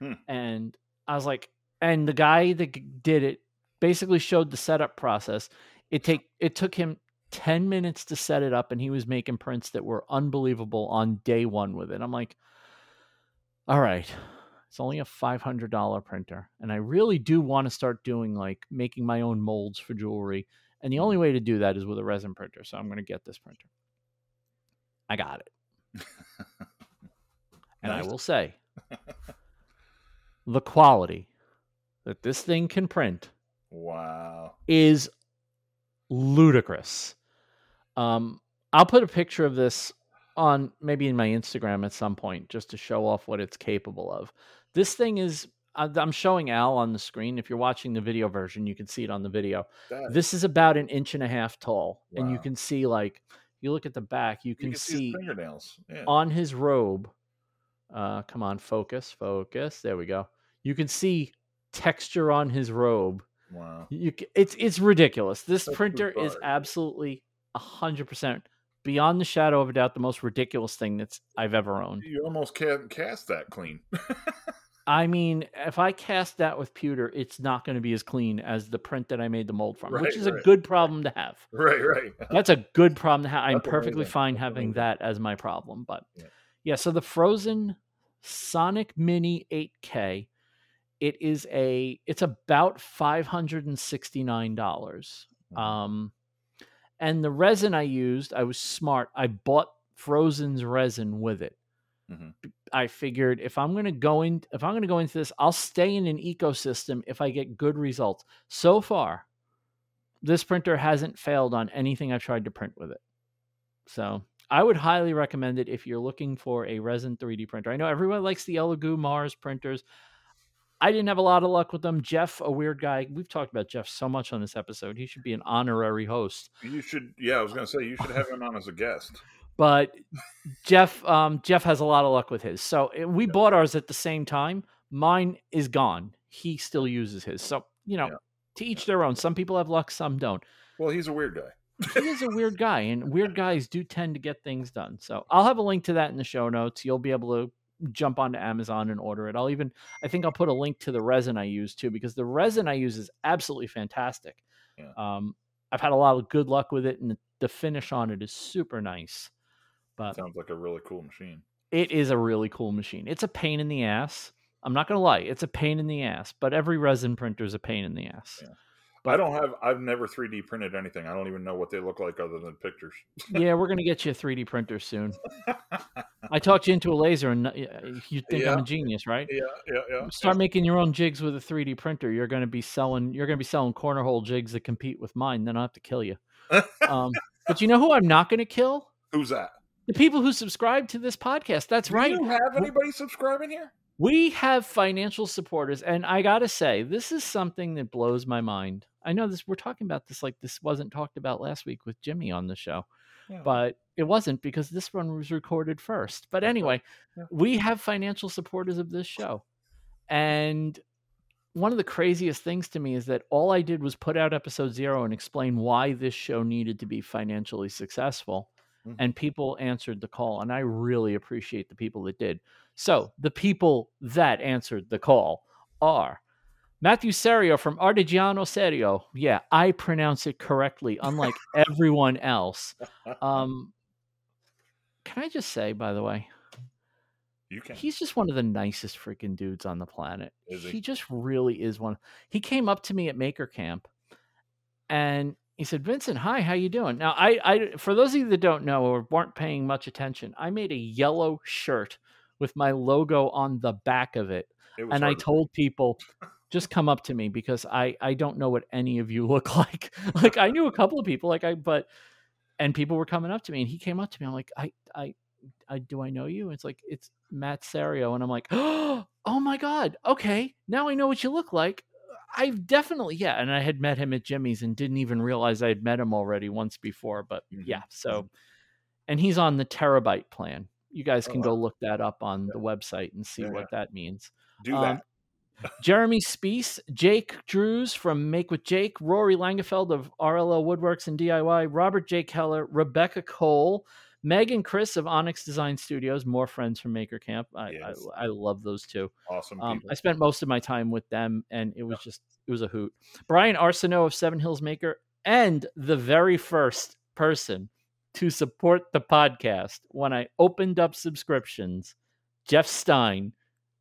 Hmm. And I was like, and the guy that did it basically showed the setup process. It take it took him 10 minutes to set it up and he was making prints that were unbelievable on day 1 with it. I'm like, all right. It's only a $500 printer and I really do want to start doing like making my own molds for jewelry. And the only way to do that is with a resin printer. So I'm going to get this printer. I got it. And I will say, the quality that this thing can print Wow. is ludicrous. Um, I'll put a picture of this on maybe in my Instagram at some point just to show off what it's capable of. This thing is, I- I'm showing Al on the screen. If you're watching the video version, you can see it on the video. That, This is about an inch and a half tall, and you can see like you look at the back, you you can, can see see fingernails. Yeah. on his robe. Uh, come on, focus, focus. There we go. You can see texture on his robe. Wow. You, it's it's ridiculous. This That's printer is absolutely hundred percent beyond the shadow of a doubt the most ridiculous thing that's I've ever owned. You almost can't cast that clean. I mean, if I cast that with pewter, it's not going to be as clean as the print that I made the mold from, which Right, is a good problem to have. right, right. That's a good problem to have. I'm That's perfectly amazing. fine That's having amazing. that as my problem. But Yeah. yeah. so the Phrozen Sonic Mini 8K, it is a it's about five hundred and sixty nine dollars. Mhm. Um, and the resin I used, I was smart. I bought Phrozen's resin with it. Mhm. I figured if I'm going to go in, if I'm going to go into this, I'll stay in an ecosystem if I get good results. So far, this printer hasn't failed on anything I've tried to print with it. So I would highly recommend it if you're looking for a resin 3D printer. I know everyone likes the Elegoo Mars printers. I didn't have a lot of luck with them. Jeff, a weird guy. We've talked about Jeff so much on this episode. He should be an honorary host. You should, yeah, I was going to say you should have him on as a guest. But Jeff, um, Jeff has a lot of luck with his. So eh, we bought ours at the same time. Mine is gone. He still uses his. So you know, Yeah. to each their own. Some people have luck, some don't. Well, he's a weird guy. he is a weird guy, and weird guys do tend to get things done. So I'll have a link to that in the show notes. You'll be able to jump onto Amazon and order it. I'll even, I think I'll put a link to the resin I use too, because the resin I use is absolutely fantastic. Yeah. Um, I've had a lot of good luck with it, and the finish on it is super nice. But Sounds like a really cool machine. it is a really cool machine. It's a pain in the ass. I'm not gonna lie, it's a pain in the ass. But every resin printer is a pain in the ass. Yeah. But- I don't have. I've never 3D printed anything. I don't even know what they look like other than pictures. yeah, we're gonna get you a 3D printer soon. I talked you into a laser, and uh, you think I'm a genius, right? Yeah, yeah, yeah. Start making your own jigs with a 3D printer. You're gonna be selling. You're gonna be selling corner hole jigs that compete with mine. Then I'll have to kill you. Um, but you know who I'm not gonna kill? Who's that? The people who subscribe to this podcast. That's right. Do you have anybody subscribing here? We have financial supporters, and I gotta say, this is something that blows my mind. I know this. We're talking about this like this wasn't talked about last week with Jimmy on the show, Yeah. but it wasn't because this one was recorded first. But anyway, Yeah. we have financial supporters of this show, and one of the craziest things to me is that all I did was put out episode zero and explain why this show needed to be financially successful. Mhm. And people answered the call, and I really appreciate the people that did. So, the people that answered the call are Matthew Serio from Artigiano Serio. Yeah, I pronounce it correctly, unlike everyone else. Um, can I just say, by the way, you can. he's just one of the nicest freaking dudes on the planet. Is he? he just really is one. He came up to me at Maker Camp, and he said, "Vincent, hi, how you doing?" Now, I, I, for those of you that don't know or weren't paying much attention, I made a yellow shirt with my logo on the back of it, It and I to- told people. Just come up to me because I I don't know what any of you look like. Like I knew a couple of people, like I but and people were coming up to me and he came up to me. I'm like, I I I do I know you? It's like it's Matt Serio, and I'm like, oh my god, okay, now I know what you look like. I've definitely yeah, and I had met him at Jimmy's and didn't even realize I had met him already once before. But Mhm, yeah, so and he's on the terabyte plan. You guys Oh, can wow. go look that up on the website and see Yeah, what that means. do um, that. Jeremy Spees, Jake Drews from Make with Jake, Rory Langefeld of RLL Woodworks and DIY, Robert J. Keller, Rebecca Cole, Megan Chris of Onyx Design Studios, more friends from Maker Camp. I, Yes. I, I love those two. Awesome Um. I spent most of my time with them, and it was just it was a hoot. Brian Arsenault of Seven Hills Maker, and the very first person to support the podcast when I opened up subscriptions, Jeff Stein,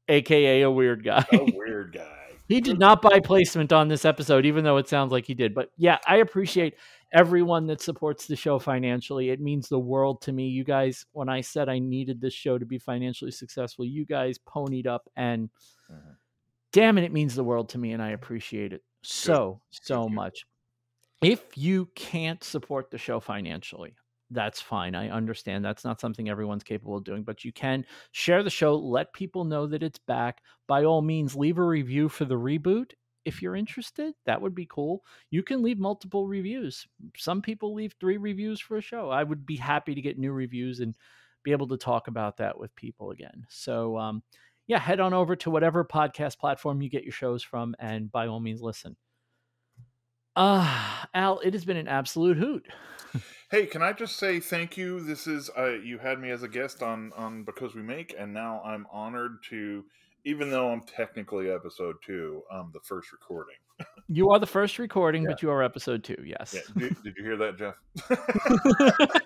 aka a weird guy. a weird guy. He did not buy placement on this episode, even though it sounds like he did. But yeah, I appreciate everyone that supports the show financially. It means the world to me. You guys, when I said I needed this show to be financially successful, you guys ponied up, and Mhm. damn it, it means the world to me, and I appreciate it so, so much. If you can't support the show financially, that's fine. I understand that's not something everyone's capable of doing, but you can share the show, let people know that it's back. By all means, leave a review for the reboot if you're interested. That would be cool. You can leave multiple reviews. Some people leave three reviews for a show. I would be happy to get new reviews and be able to talk about that with people again. So, um, yeah, head on over to whatever podcast platform you get your shows from, and by all means, listen. Ah, Al, it has been an absolute hoot. Hey, can I just say thank you? This is uh, you had me as a guest on on because we make, and now I'm honored to, even though I'm technically episode two, um, the first recording. You are the first recording, Yeah. but you are episode two. Yes. Yeah, did, did you hear that, Jeff?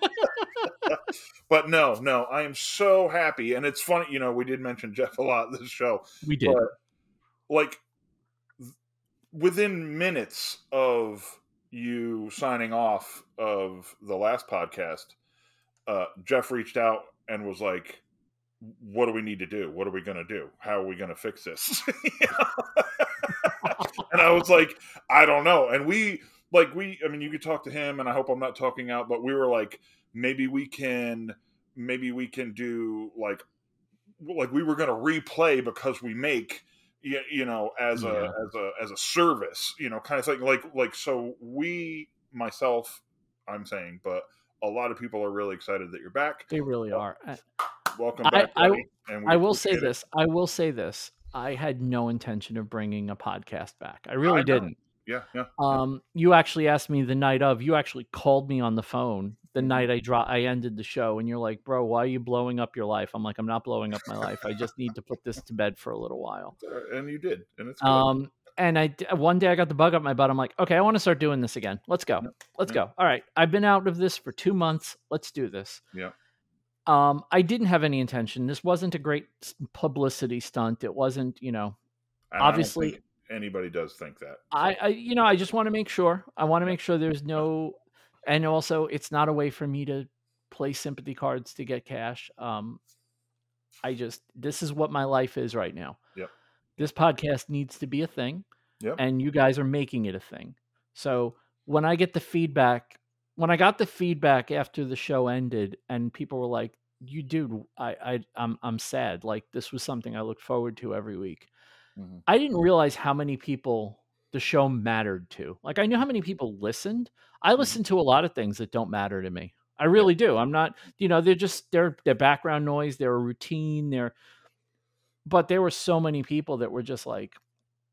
but no, no, I am so happy, and it's funny. You know, we did mention Jeff a lot this show, we did. but like th- within minutes of you signing off of the last podcast, uh, Jeff reached out and was like, "What do we need to do? What are we going to do? How are we going to fix this?" And I was like, "I don't know." And we like we, I mean, you could talk to him, and I hope I'm not talking out, but we were like maybe we can maybe we can do like like we were going to replay because we make you, you know as Yeah. a as a as a service you know kind of thing like like so we myself i'm saying but a lot of people are really excited that you're back They really are. Welcome I- back I- buddy, and I will say it. this. I will say this. I had no intention of bringing a podcast back. I really I didn't. yeah yeah Um, you actually asked me the night of. You actually called me on the phone the Mhm. night I dro- I ended the show, and you're like, "Bro, why are you blowing up your life?" I'm like, "I'm not blowing up my life. I just need to put this to bed for a little while." Uh, and you did and it's good. Um, and I one day I got the bug up my butt. I'm like, "Okay, I want to start doing this again. Let's go. Let's Yep. go. All right, I've been out of this for two months. Let's do this." Yeah. Um, I didn't have any intention. This wasn't a great publicity stunt. It wasn't, you know, And I don't obviously- think anybody does think that I, I you know, I just want to make sure. I want to make sure there's no, and also it's not a way for me to play sympathy cards to get cash. Um, I just this is what my life is right now. Yep. This podcast needs to be a thing, Yep. and you guys are making it a thing. So when I get the feedback, when I got the feedback after the show ended, and people were like, "You dude, I, I, I'm, I'm sad. Like this was something I looked forward to every week." Mhm. I didn't realize how many people the show mattered to. Like I knew how many people listened. I listen to a lot of things that don't matter to me. I really do. I'm not, you know, they're just they're they're background noise, they're a routine, they're but there were so many people that were just like,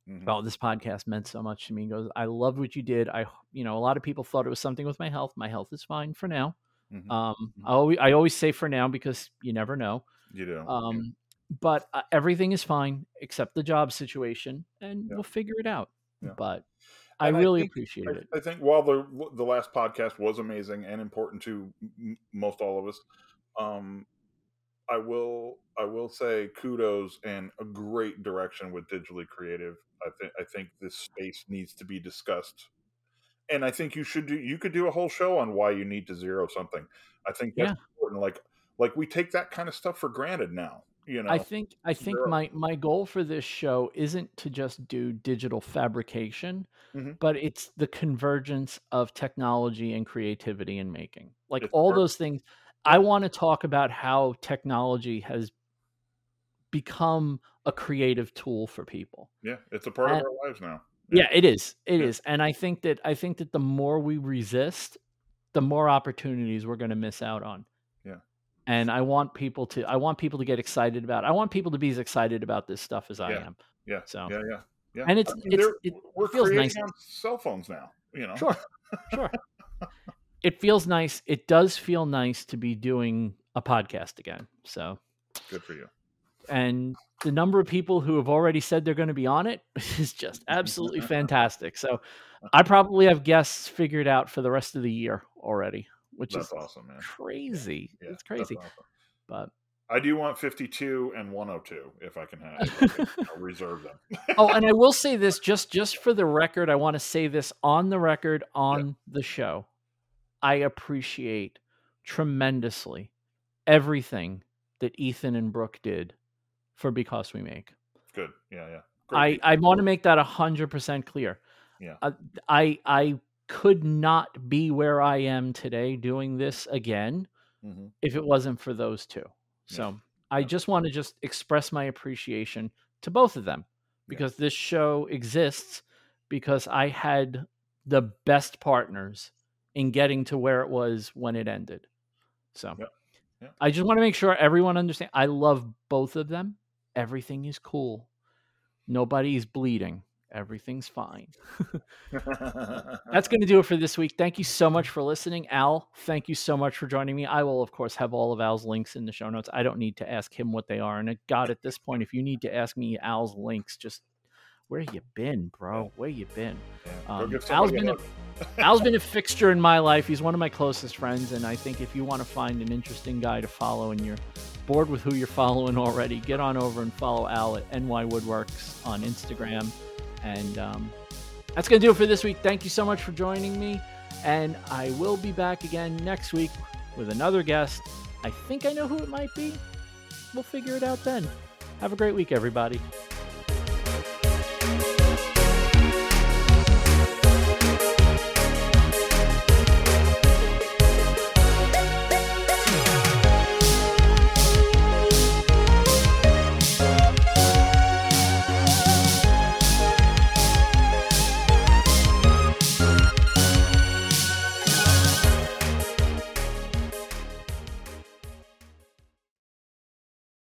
Mhm. "Oh, this podcast meant so much to me." He goes, "I loved what you did. I, you know, a lot of people thought it was something with my health. My health is fine for now. Mhm. Um, Mhm. I always, I always say for now because you never know. you do Um, but uh, everything is fine except the job situation, and Yeah. we'll figure it out. Yeah. But I And I really think- appreciate it. I, I think while the the last podcast was amazing and important to m- most all of us, um, I will I will say kudos and a great direction with digitally creative. I think I think this space needs to be discussed, and I think you should do. You could do a whole show on why you need to zero something. I think that's Yeah. important. Like like we take that kind of stuff for granted now. You know, I think I think my my goal for this show isn't to just do digital fabrication, Mhm. but it's the convergence of technology and creativity in making. Like It's all perfect. those things. I want to talk about how technology has become a creative tool for people. yeah, it's a part of our lives now. Yeah, it is. It is, Yeah. and I think that I think that the more we resist, the more opportunities we're going to miss out on. And I want people to I want people to get excited about. I want people to be as excited about this stuff as I Yeah. am. Yeah, So- yeah, yeah, yeah. And it's I mean, it's it we're feels creating nice. on cell phones now. You know, Sure. Sure. it feels nice. It does feel nice to be doing a podcast again. So, good for you. and the number of people who have already said they're going to be on it is just absolutely fantastic. So, I probably have guests figured out for the rest of the year already, which That's is awesome, man. crazy. Yeah, it's crazy. awesome. But I do want 52 and 102 if I can have. I'll reserve them. oh, and I will say this just just for the record, I want to say this on the record on the show. I appreciate tremendously everything that Ethan and Brooke did for Because We Make. Good. Yeah, yeah. Great I. I want to make that hundred percent clear. Yeah. Uh, I I could not be where I am today doing this again Mhm. if it wasn't for those two. Yeah. So I Yeah. just want to just express my appreciation to both of them because this show exists because I had the best partners in getting to where it was when it ended. So. Yep. I just want to make sure everyone understands. I love both of them. Everything is cool. Nobody's bleeding. Everything's fine. That's going to do it for this week. Thank you so much for listening. Al, thank you so much for joining me. I will, of course, have all of Al's links in the show notes. I don't need to ask him what they are. And God, at this point, if you need to ask me Al's links, just where you been, bro? Where you been? Yeah. Um, give Al's been a a- Al's been a fixture in my life. He's one of my closest friends, and I think if you want to find an interesting guy to follow and you're bored with who you're following already, get on over and follow Al at NY Woodworks on Instagram. And um, that's going to do it for this week. Thank you so much for joining me, and I will be back again next week with another guest. I think I know who it might be. We'll figure it out then. Have a great week, everybody.